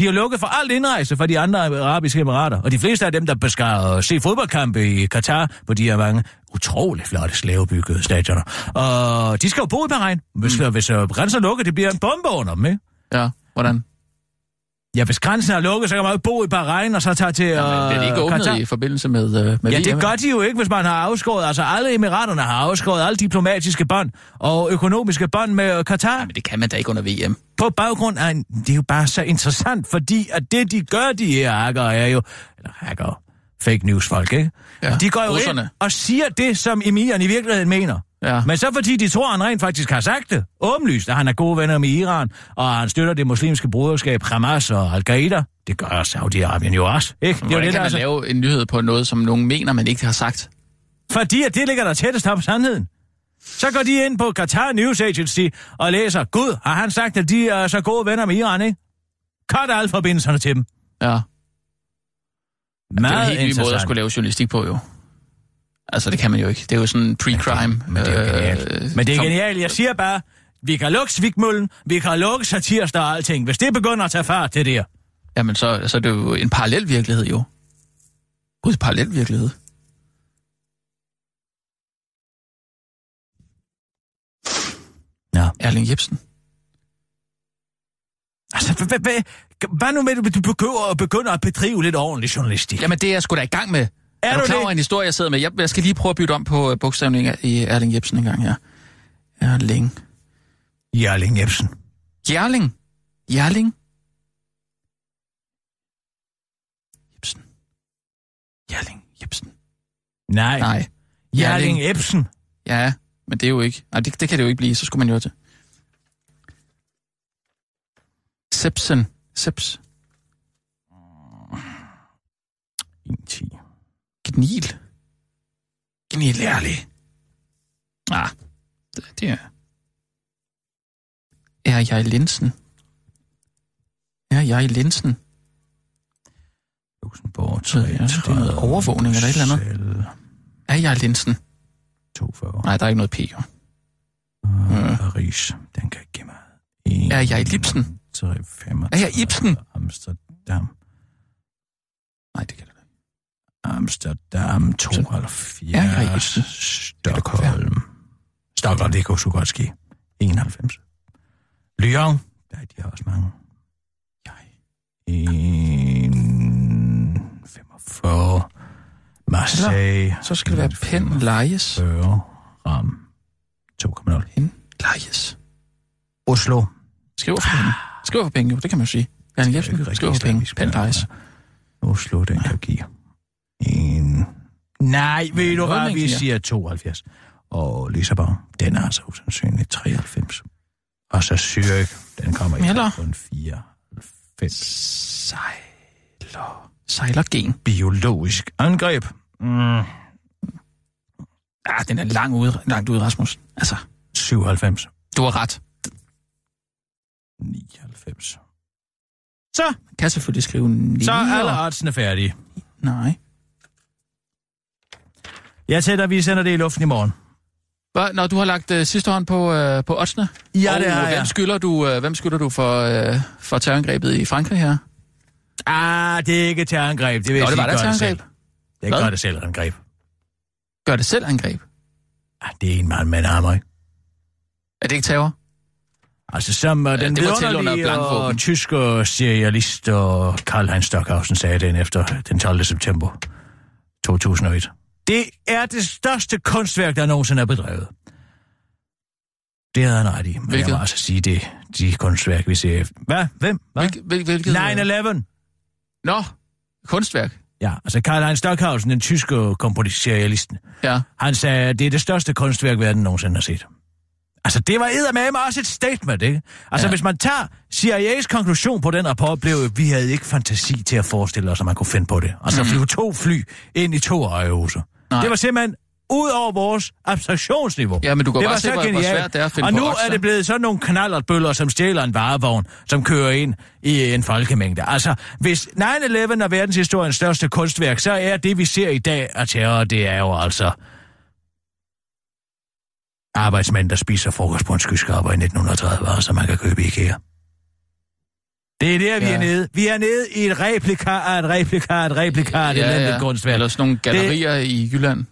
Speaker 4: de har lukket for alt indrejse fra de andre arabiske emirater. Og de fleste af dem, der skal øh, se fodboldkampe i Katar på de her mange utrolig flotte slavebyggede stadioner. Og de skal jo bo i Bahrain. Hvis, mm. hvis øh, grænsen er lukket, det bliver en bombe under dem, ikke?
Speaker 5: Ja, hvordan?
Speaker 4: Ja, hvis grænsen er lukket, så kan man jo bo i Bahrain og så tage til øh,
Speaker 5: Ja, men bliver det ikke åbnet
Speaker 4: Katar.
Speaker 5: i forbindelse med, øh, med
Speaker 4: Ja, det gør de jo ikke, hvis man har afskåret. Altså, alle emiraterne har afskåret alle diplomatiske bånd og økonomiske bånd med øh, Katar.
Speaker 5: Ja, men det kan man da ikke under VM.
Speaker 4: På baggrund af, en, det er jo bare så interessant, fordi at det, de gør, de her hacker, er jo, eller hacker, fake news folk, ikke?
Speaker 5: Ja,
Speaker 4: De går jo
Speaker 5: russerne.
Speaker 4: ind og siger det, som Emilian i virkeligheden mener.
Speaker 5: Ja.
Speaker 4: Men så fordi de tror, han rent faktisk har sagt det, åbenlyst, at han er gode venner med Iran, og han støtter det muslimske broderskab Hamas og Al-Qaida, det gør Saudi-Arabien jo også, ikke? Det er jo det,
Speaker 5: kan man
Speaker 4: altså,
Speaker 5: lave en nyhed på noget, som nogen mener, man ikke har sagt?
Speaker 4: fordi at det ligger der tættest op på sandheden. Så går de ind på Qatar News Agency og læser, Gud, har han sagt, at de er så gode venner med Iran, ikke? Cut alle forbindelserne til dem.
Speaker 5: Ja. Det er
Speaker 4: Meget
Speaker 5: en helt ny måde at skulle lave journalistik på, jo. Altså, det kan man jo ikke. Det er jo sådan pre-crime.
Speaker 4: Men det er jo genialt.
Speaker 5: øh,
Speaker 4: Men det er genialt. Jeg siger bare, vi kan lukke Svigmøllen, vi kan lukke Satirsdag og alting. Hvis det begynder at tage fart til det her.
Speaker 5: Jamen, så, så er det jo en parallel virkelighed, jo. Gud, parallel virkelighed.
Speaker 4: Ja.
Speaker 5: Erling Jebsen.
Speaker 4: Altså, hvad, hvad, hvad, hvad nu med, at du begynder, begynder at bedrive lidt ordentlig journalistik?
Speaker 5: Jamen, det er jeg sgu da i gang med. Er, er
Speaker 4: du
Speaker 5: du klar over en historie, jeg sidder med? Jeg, jeg skal lige prøve at bytte om på uh, bogstavningen i Erling Jebsen en gang her. Erling.
Speaker 4: Jarling Jebsen.
Speaker 5: Jerling. Jerling. Jebsen. Jerling Jebsen.
Speaker 4: Nej.
Speaker 5: Nej.
Speaker 4: Jarling Jebsen.
Speaker 5: Ja, men det er jo ikke... Nej, det, det kan det jo ikke blive, så skulle man jo til. Sepsen. Seps.
Speaker 4: 10.
Speaker 5: Gnil. Gnil ærlig. Ah, det, det er... Er jeg linsen? Er jeg linsen?
Speaker 4: Luxembourg,
Speaker 5: Så, ja, det er noget overvågning eller et eller andet. Er jeg linsen?
Speaker 4: 42.
Speaker 5: Nej, der er ikke noget P, jo.
Speaker 4: Uh, Paris. Den kan ikke give mig. En,
Speaker 5: Er jeg Ibsen?
Speaker 4: 3, 35,
Speaker 5: Er jeg Ibsen?
Speaker 4: Amsterdam.
Speaker 5: Nej, det kan.
Speaker 4: Amsterdam 72.
Speaker 5: Er jeg Ibsen?
Speaker 4: Stockholm. Stockholm, det kunne så godt ske. 91. Lyon. Der er de har også mange.
Speaker 5: Jeg.
Speaker 4: 1, 45. Marseille.
Speaker 5: Så skal det være Pen Lejes.
Speaker 4: 40. Ram. 2,0.
Speaker 5: Pen Lejes.
Speaker 4: Oslo.
Speaker 5: Skriver for penge. Skriver for penge, jo. Det kan man jo sige. Erling Jebsen skriver for penge. Pen Lejes.
Speaker 4: Oslo, den kan give en... Nej, ved du hvad, vi
Speaker 5: siger.
Speaker 4: siger 72. Og Lissabon, den er altså usandsynlig 93. Og så Zürich, den kommer på en 94.
Speaker 5: Sejler. Sejlergen.
Speaker 4: Biologisk angreb. Mm,
Speaker 5: Ah, den er lang ude, langt ude, Rasmus. Altså,
Speaker 4: 97.
Speaker 5: du har ret.
Speaker 4: 99. Så,
Speaker 5: Kan selvfølgelig skrive en
Speaker 4: så er alle artsene færdige.
Speaker 5: Nej.
Speaker 4: Jeg tætter, vi sender det i luften i morgen.
Speaker 5: Hvad, når du har lagt uh, sidste hånd på, uh, på oddsene?
Speaker 4: Ja,
Speaker 5: og
Speaker 4: det har
Speaker 5: hvem
Speaker 4: jeg.
Speaker 5: skylder du, uh, hvem skylder du for, uh, for terrorangrebet i Frankrig her?
Speaker 4: Ah, det er ikke et terrorangreb. Det vil
Speaker 5: Nå,
Speaker 4: jeg
Speaker 5: det var da terrorangreb.
Speaker 4: Det
Speaker 5: Hvad?
Speaker 4: gør det selv angreb.
Speaker 5: Gør det selv angreb.
Speaker 4: Ah, det er en mand med en hammer?
Speaker 5: Er det ikke terror?
Speaker 4: Altså som uh, den
Speaker 5: til under
Speaker 4: vidunderlige og tyske serialist og Karl-Heinz Stockhausen sagde den efter den 12. september 2001. Det er det største kunstværk, der nogensinde er bedrevet. Det havde han ret i, men
Speaker 5: Hvilket?
Speaker 4: jeg må altså sige, det de kunstværk, vi ser efter. Hvad? Hvem? Hvad?
Speaker 5: Hvil, hvil, hvilket?
Speaker 4: 9-11.
Speaker 5: Nå, kunstværk.
Speaker 4: Ja, altså Karl-Heinz Stockhausen, den tyske komponist
Speaker 5: Ja.
Speaker 4: han sagde, at det er det største kunstværk, verden nogensinde har set. Altså, det var eddermame også et statement, ikke? Altså,
Speaker 5: Ja.
Speaker 4: hvis man tager CIA's konklusion på den rapport, blev at vi havde ikke fantasi til at forestille os, at man kunne finde på det. Altså, mm. flyve to fly ind i to øjehuser.
Speaker 5: Nej.
Speaker 4: Det var simpelthen ud over vores abstraktionsniveau.
Speaker 5: Ja, men du kan
Speaker 4: det
Speaker 5: bare
Speaker 4: var
Speaker 5: se,
Speaker 4: så
Speaker 5: hvor- hvor
Speaker 4: genialt.
Speaker 5: svært det er at finde
Speaker 4: Og nu
Speaker 5: odds,
Speaker 4: er det blevet sådan nogle knallertbøller, som stjæler en varevogn, som kører ind i en folkemængde. Altså, hvis 9-11 er verdenshistoriens største kunstværk, så er det, vi ser i dag af terror, det er jo altså arbejdsmænd, der spiser frokost på en skyskraber i 1930, så man kan købe i IKEA. Det er der, vi
Speaker 5: Ja.
Speaker 4: er nede. Vi er nede i et replika af et replika af et replika af et elendigt kunstværk.
Speaker 5: Eller sådan nogle gallerier det... i Jylland.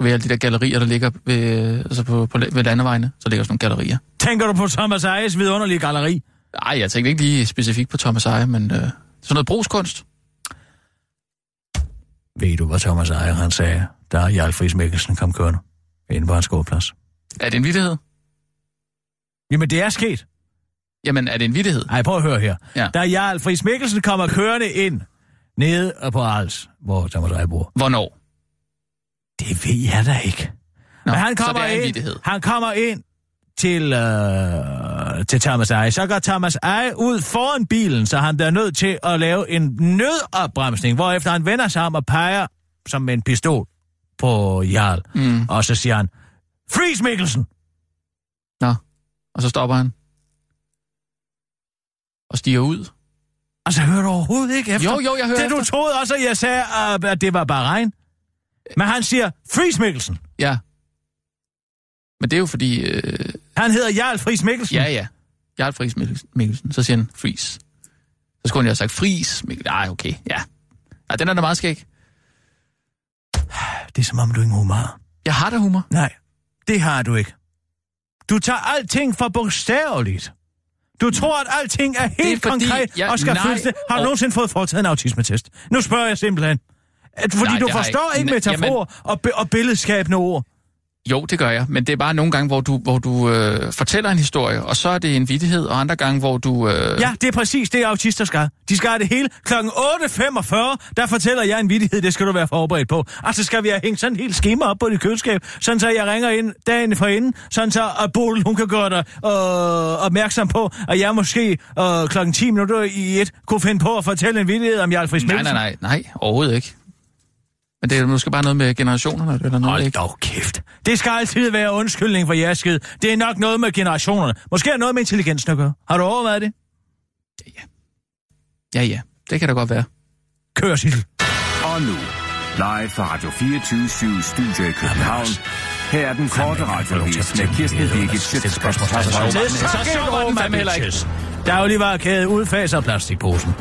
Speaker 5: Ved alle de der gallerier, der ligger ved, altså på, på, ved landevejene, så ligger sådan nogle gallerier.
Speaker 4: Tænker du på Thomas Ejes vidunderlige galleri?
Speaker 5: Nej, jeg tænkte ikke lige specifikt på Thomas Eje, men øh, sådan noget brugskunst.
Speaker 4: Ved du, hvad Thomas Ejer han sagde, da Jarl Friis Mikkelsen kom kørende inde på hans gårdsplads?
Speaker 5: Er det en vittighed?
Speaker 4: Jamen, det er sket.
Speaker 5: Jamen, er det en vittighed?
Speaker 4: Ej, prøv at høre her.
Speaker 5: Ja.
Speaker 4: Da Jarl Friis Mikkelsen kommer kørende ind nede på Arles, hvor Thomas Eje bor.
Speaker 5: Hvornår?
Speaker 4: Det ved jeg da ikke.
Speaker 5: Nå,
Speaker 4: Men han kommer
Speaker 5: er
Speaker 4: ind, han kommer ind til, øh, til Thomas Eje. Så går Thomas Eje ud foran bilen, så han er nødt til at lave en nødopbremsning, hvorefter han vender sig om og peger som med en pistol på Jarl.
Speaker 5: Mm.
Speaker 4: Og så siger han, Freeze Mikkelsen!
Speaker 5: Nå, og så stopper han. Og stiger ud.
Speaker 4: Altså, hører du overhovedet ikke efter?
Speaker 5: Jo, jo, jeg hører
Speaker 4: Det, du
Speaker 5: efter.
Speaker 4: troede også, at jeg sagde, at det var bare regn. Men han siger, Freeze Mikkelsen.
Speaker 5: Ja. Men det er jo fordi... Øh,
Speaker 4: Han hedder Jarl Friis Mikkelsen.
Speaker 5: ja, ja. Jarl Friis Mikkelsen-. Så siger han Fris. Så skulle han jo have sagt Fris Mikkelsen. Nej, okay, ja. Ja, den er da meget skæg.
Speaker 4: Det er som om, du ikke humor.
Speaker 5: Jeg har da humor.
Speaker 4: Nej, det har du ikke. Du tager alting for bogstaveligt. Du tror, at alting er helt
Speaker 5: fordi,
Speaker 4: konkret
Speaker 5: jeg-
Speaker 4: og skal føles det. Har du
Speaker 5: og-
Speaker 4: nogensinde fået foretaget en autismetest? Nu spørger jeg simpelthen. At, fordi
Speaker 5: Nej,
Speaker 4: du
Speaker 5: det
Speaker 4: forstår
Speaker 5: ikke.
Speaker 4: ikke metaforer og, be- og billedskabende ord.
Speaker 5: Jo, det gør jeg. Men det er bare nogle gange, hvor du, hvor du øh, fortæller en historie, og så er det en vittighed, og andre gange, hvor du... Øh,
Speaker 4: Ja, det er præcis det, autister skal. De skal have det hele. Klokken 8.45, der fortæller jeg en vittighed, det skal du være forberedt på. Altså skal vi have hængt sådan en helt schema op på dit køleskab, sådan så jeg ringer ind dagen for inden, sådan så at Bodil, hun kan gøre dig øh, opmærksom på, at jeg måske øh, klokken 10 minutter i et kunne finde på at fortælle en vittighed om Jarl Friis
Speaker 5: Nej, nej, nej, nej, overhovedet ikke. Men det er måske bare noget med generationerne, eller noget,
Speaker 4: Hold
Speaker 5: ikke?
Speaker 4: dog kæft. Det skal altid være undskyldning for jeres skid. Det er nok noget med generationerne. Måske er noget med intelligensen at gøre. Har du overvejet det?
Speaker 5: Ja, ja, det kan da godt være.
Speaker 4: Kør, Sissel.
Speaker 2: Og nu, live fra Radio 24 Studio i København. Her er den korte radiovis med Kirsten Birgit Schøtzgrads.
Speaker 5: Så den fandme heller ikke.
Speaker 4: Dagligvarekæde udfaser plastikposen.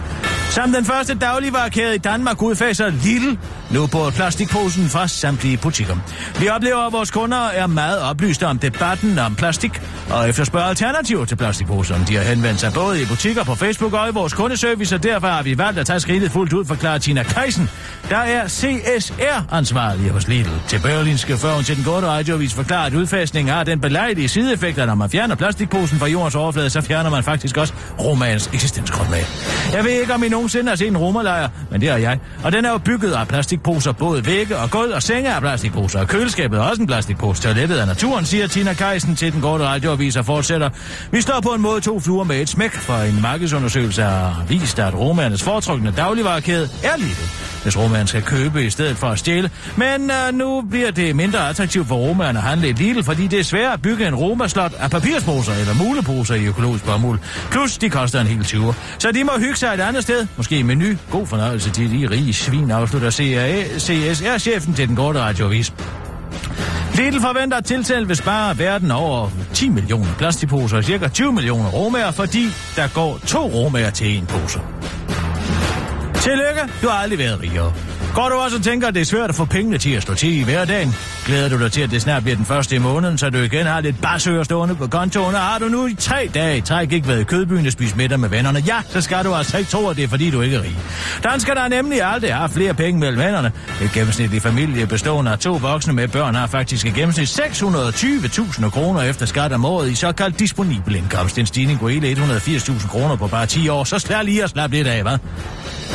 Speaker 4: Som den første dagligvarekæde i Danmark udfaser Lidl nu på plastikposen fra samtlige butikker. Vi oplever, at vores kunder er meget oplyste om debatten om plastik og efterspørger alternativer til plastikposer. De har henvendt sig både i butikker på Facebook og i vores kundeservice, og derfor har vi valgt at tage skridtet fuldt ud, forklarer Tina Kreisen, der er CSR-ansvarlig hos Lidl. Til Berlinske før hun til den gode radiovis forklarer, at udfasningen har den belejlige sideeffekt, at når man fjerner plastikposen fra jordens overflade, så fjerner man faktisk også romans eksistensgrundlag. Jeg ved ikke, om I nogensinde har set en romerlejr, men det har jeg. Og den er jo bygget af plastikposer, både vægge og gulv og senge af plastikposer, og køleskabet er også en plastikpose. Toilettet af naturen, siger Tina Keisen til den korte radioavis og fortsætter. Vi står på en måde to fluer med et smæk, for en markedsundersøgelse har vist, at romernes foretrukne dagligvarekæde er livet, hvis romerne skal købe i stedet for at stjæle. Men uh, nu bliver det mindre attraktivt for romerne at handle i Lidl, fordi det er svært at bygge en romerslot af papirsposer eller muleposer i økologisk bomuld. Plus, de koster en hel 20. Så de må hygge sig et andet sted, måske i menu. God fornøjelse til de rige svin, afslutter CSR-chefen til den korte radioavis. Lidl forventer, at tiltalt vil spare verden over 10 millioner plastikposer og cirka 20 millioner romager, fordi der går to romager til en pose. Tillykke, du har aldrig været rigere. Går du også og tænker, at det er svært at få pengene til at stå til i hverdagen? Glæder du dig til, at det snart bliver den første i måneden, så du igen har lidt barsøger stående på kontoen, og har du nu i tre dage i træk ikke været i kødbyen og spist middag med vennerne? Ja, så skal du altså ikke tro, at det er fordi, du ikke er rig. Danskerne har nemlig aldrig har flere penge mellem hænderne. Et gennemsnitlig familie bestående af to voksne med børn har faktisk i gennemsnit 620.000 kroner efter skat om året i såkaldt disponibel indkomst. En stigning på hele 180.000 kroner på bare 10 år, så slær lige og slap lidt af, hvad?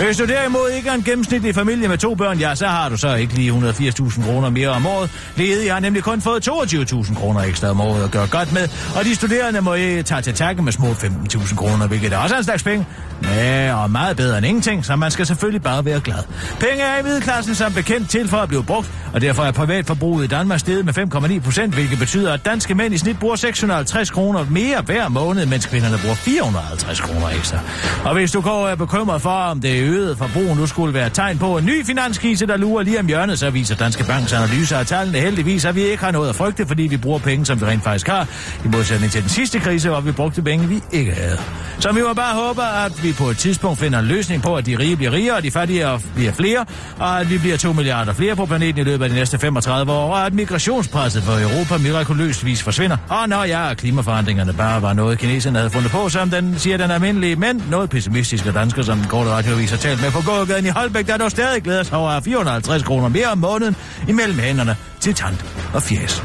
Speaker 4: Øh, hvis du derimod ikke er en gennemsnitlig familie med to børn, ja, så har du så ikke lige 180.000 kroner mere om året. Ledige har nemlig kun fået 22.000 kroner ekstra om året at gøre godt med, og de studerende må ikke tage til takke med små 15.000 kroner, hvilket er også en slags penge. Ja, og meget bedre end ingenting, så man skal selvfølgelig bare være glad. Penge er i middelklassen som bekendt til for at blive brugt, og derfor er privatforbruget i Danmark steget med 5,9 procent, hvilket betyder, at danske mænd i snit bruger 650 kroner mere hver måned, mens kvinderne bruger 450 kroner ekstra. Og hvis du går og er bekymret for, om det øgede forbrug nu skulle være tegn på en ny finanskrise, der lurer lige om hjørnet, så viser Danske Banks analyser af tallene heldigvis, at vi ikke har noget at frygte, fordi vi bruger penge, som vi rent faktisk har, i modsætning til den sidste krise, hvor vi brugte penge, vi ikke havde. Så vi må bare håbe, at vi på et tidspunkt finder en løsning på, at de rige bliver rigere, og de fattige bliver flere, og at vi bliver 2 milliarder flere på planeten i løbet af de næste 35 år, og at migrationspresset for Europa mirakuløst vis forsvinder. Og når ja, klimaforandringerne bare var noget, kineserne havde fundet på, som den siger den almindelige, men noget pessimistiske dansker, som den korte radiovis har talt med på gågaden i Holbæk, der dog stadig glæder sig over 450 kroner mere om måneden imellem hænderne til tant og fjes.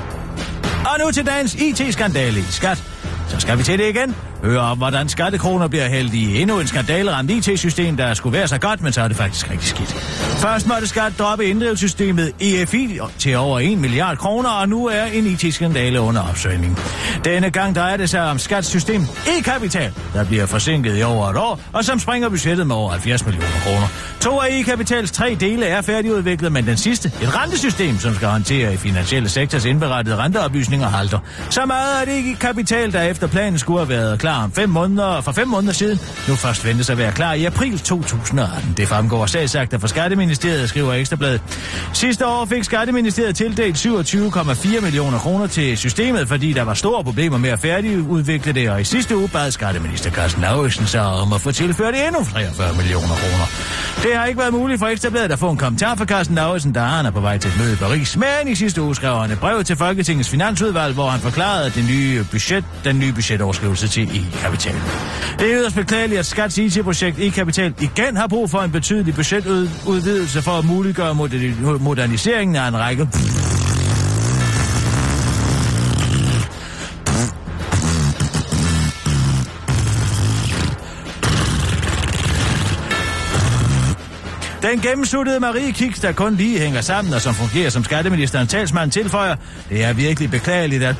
Speaker 4: Og nu til dagens IT-skandale i skat. Så skal vi til det igen. Hør om, hvordan skattekroner bliver hældt i endnu en skandaleramt IT-system, der skulle være så godt, men så er det faktisk rigtig skidt. Først måtte skat droppe inddrivelsessystemet EFI til over 1 milliard kroner, og nu er en IT-skandale under opsøgning. Denne gang drejer det sig om skatsystem e-kapital, der bliver forsinket i over et år, og som springer budgettet med over 70 millioner kroner. To af e-kapitals tre dele er færdigudviklet, men den sidste, et rentesystem, som skal håndtere i finansielle sektors indberettede renteoplysninger, halter. Så meget er det ikke kapital, der efter planen skulle have været klar om fem måneder, for fem måneder siden, nu først ventes at være klar i april 2018. Det fremgår sagsagter fra Skatteministeriet, skriver Ekstrabladet. Sidste år fik Skatteministeriet tildelt 27,4 millioner kroner til systemet, fordi der var store problemer med at færdigudvikle det, og i sidste uge bad Skatteminister Carsten Lauritsen sig om at få tilført endnu 43 millioner kroner. Det har ikke været muligt for Ekstrabladet at få en kommentar fra Carsten Lauritsen, da han er på vej til et møde i Paris. Men i sidste uge skrev han et brev til Folketingets finansudvalg, hvor han forklarede det nye budget, den nye budgetoverskrivelse til e-kapital. Det er yderst beklageligt, at Skats IT-projekt e-kapital igen har brug for en betydelig budgetudvidelse for at muliggøre moderniseringen af en række Den gennemsuttede Marie Kiks, der kun lige hænger sammen og som fungerer som skatteministerens talsmand, tilføjer, det er virkelig beklageligt, at...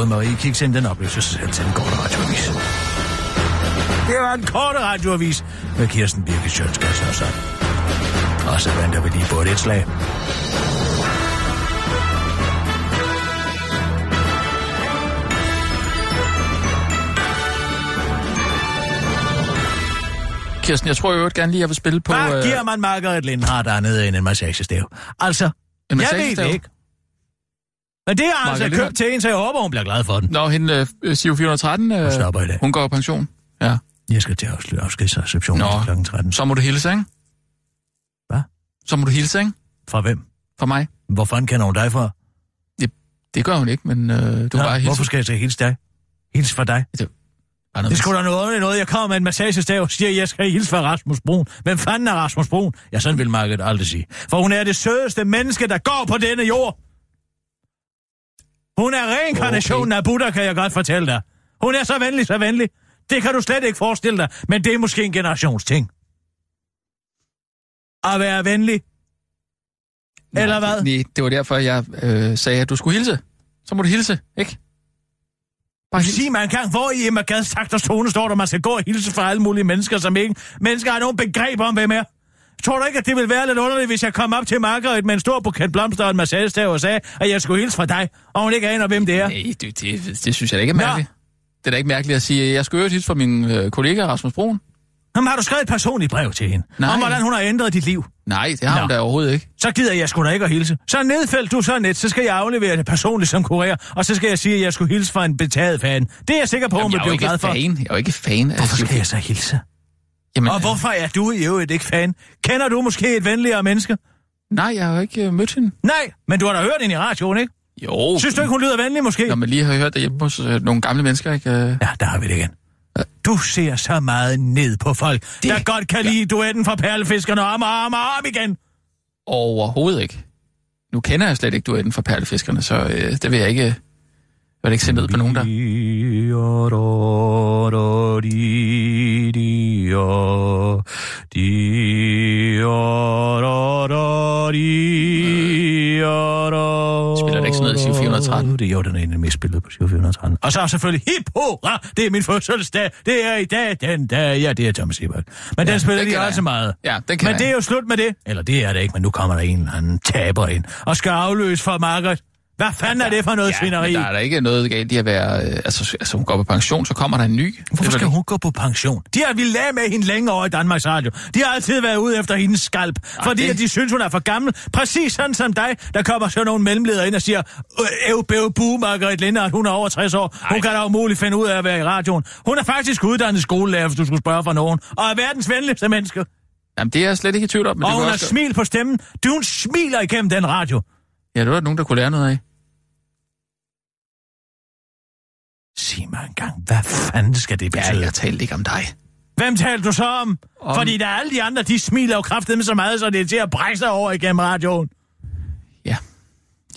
Speaker 4: Både Marie Kiks, inden den opløses selv til den korte radioavis. Det var en korte radioavis med Kirsten Birke Sjønskas og så. Og så venter vi lige på et, slag.
Speaker 5: Kirsten, jeg tror jo øvrigt gerne lige, jeg vil spille på...
Speaker 4: Hvad
Speaker 5: øh,
Speaker 4: giver man Margaret Lindhardt andet end en massagestav? Altså,
Speaker 5: en
Speaker 4: jeg ved
Speaker 5: massagestav?
Speaker 4: det ikke. Men det har altså købt til en, så jeg håber, hun bliver glad for den.
Speaker 5: Nå, hende øh, Siv 413, øh,
Speaker 4: Hun stopper i dag.
Speaker 5: hun går på pension. Ja.
Speaker 4: Jeg skal til afslutte afskedsreceptionen kl. 13.
Speaker 5: Så må du hilse, ikke?
Speaker 4: Hvad?
Speaker 5: Så må du hilse, ikke?
Speaker 4: Fra hvem?
Speaker 5: For mig.
Speaker 4: Hvor fanden kender hun dig fra?
Speaker 5: Det gør hun ikke, men øh, du
Speaker 4: Nå,
Speaker 5: bare hilse.
Speaker 4: Hvorfor skal jeg så hilse dig? Hils for dig. Det
Speaker 5: noget,
Speaker 4: skulle da noget noget. Jeg kommer med en massagestav og siger, at jeg skal hilse fra Rasmus Brun. Hvem fanden er Rasmus Brun? Ja, sådan vil Margaret aldrig sige. For hun er det sødeste menneske, der går på denne jord. Hun er reinkarnationen okay. af Buddha, kan jeg godt fortælle dig. Hun er så venlig, så venlig. Det kan du slet ikke forestille dig, men det er måske en generationsting. At være venlig.
Speaker 5: Nej,
Speaker 4: Eller hvad?
Speaker 5: Nej, det var derfor, jeg øh, sagde, at du skulle hilse. Så må du hilse, ikke? Bare hilse.
Speaker 4: Sig mig engang, hvor i Emma Gads takters tone står der, man skal gå og hilse fra alle mulige mennesker, som ikke mennesker har nogen begreb om, hvem er. Tror du ikke, at det ville være lidt underligt, hvis jeg kom op til Margaret med en stor buket blomster og en massagestav og sagde, at jeg skulle hilse fra dig, og hun ikke aner, hvem det er?
Speaker 5: Nej, det, det, det synes jeg da ikke er
Speaker 4: Nå.
Speaker 5: mærkeligt. Det er da ikke mærkeligt at sige, at jeg skal øvrigt hilse fra min øh, kollega Rasmus Broen.
Speaker 4: Jamen, har du skrevet et personligt brev til hende?
Speaker 5: Nej.
Speaker 4: Om hvordan hun har ændret dit liv?
Speaker 5: Nej, det har
Speaker 4: Nå.
Speaker 5: hun da overhovedet ikke.
Speaker 4: Så gider jeg sgu da ikke at hilse. Så nedfældt du så net, så skal jeg aflevere det personligt som kurér, og så skal jeg sige, at jeg skulle hilse fra en betaget fan. Det er jeg sikker på, hun
Speaker 5: Jamen,
Speaker 4: vil
Speaker 5: er jo
Speaker 4: blive glad for.
Speaker 5: fan. Jeg er jo ikke fan af
Speaker 4: Hvorfor skal jeg så hilse?
Speaker 5: Jamen,
Speaker 4: Og hvorfor er du i øvrigt ikke fan? Kender du måske et venligere menneske?
Speaker 5: Nej, jeg har jo ikke øh, mødt hende.
Speaker 4: Nej, men du har da hørt hende i radioen, ikke?
Speaker 5: Jo.
Speaker 4: Synes du ikke, hun lyder venlig måske?
Speaker 5: Når man lige har hørt det hjemme hos øh, nogle gamle mennesker, ikke? Øh,
Speaker 4: Ja, der har vi det igen. Du ser så meget ned på folk, det... der godt kan lide duetten fra perlefiskerne om og om og om igen.
Speaker 5: Overhovedet ikke. Nu kender jeg slet ikke duetten fra perlefiskerne, så øh, det vil jeg ikke, jeg vil ikke se ned på nogen der. Spiller det ikke sådan noget i Siv 413?
Speaker 4: Det gjorde den ene mest spillet på Siv 413. Og så selvfølgelig hip hurra, det er min fødselsdag, det er i dag, den dag, ja, det er Thomas Hebert. Men ja, den spiller
Speaker 5: den
Speaker 4: de
Speaker 5: jeg.
Speaker 4: meget.
Speaker 5: Ja, den kender
Speaker 4: Men det er jo slut med det. Eller det er det ikke, men nu kommer der en eller anden taber ind og skal afløse for Margaret. Hvad fanden er det for noget
Speaker 5: Ja,
Speaker 4: svineri?
Speaker 5: der er da ikke noget galt i at være... Øh, altså, altså, hun går på pension, så kommer der en ny.
Speaker 4: Hvorfor skal hun gå på pension? De har vildt af med hende længe over i Danmarks Radio. De har altid været ude efter hendes skalp, fordi
Speaker 5: det-
Speaker 4: at de synes, hun er for gammel. Præcis sådan som dig, der kommer så nogle mellemledere ind og siger, Ev, bæv, bu, Margaret Lindhardt, hun er over 60 år. Hun kan da umuligt finde ud af at være i radioen. Hun er faktisk uddannet skolelærer, hvis du skulle spørge for nogen. Og er verdens venligste menneske.
Speaker 5: Jamen, det er jeg slet ikke i tvivl om. Men
Speaker 4: Og
Speaker 5: det
Speaker 4: hun har
Speaker 5: også...
Speaker 4: smil på stemmen. Du, hun smiler igennem den radio.
Speaker 5: Ja, det var der nogen, der kunne lære noget af.
Speaker 4: Sig mig engang, hvad fanden skal det
Speaker 5: Ja,
Speaker 4: betyde?
Speaker 5: jeg talte ikke om dig.
Speaker 4: Hvem taler du så om?
Speaker 5: Om-
Speaker 4: Fordi der er alle de andre, de smiler jo kraftedeme så meget, så det er til at brække sig over igennem radioen.
Speaker 5: Ja.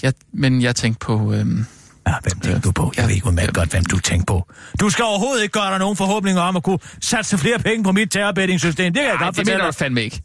Speaker 5: Jeg, men jeg tænkte på... Øhm,
Speaker 4: Ja, hvem tænker du på? Jeg ved ikke udmærket godt, hvem du tænker på. Du skal overhovedet ikke gøre dig nogen forhåbninger om at kunne satse flere penge på mit terrorbettingssystem. Det kan jeg
Speaker 5: nej,
Speaker 4: godt
Speaker 5: det mener
Speaker 4: fortælle dig.
Speaker 5: fandme ikke.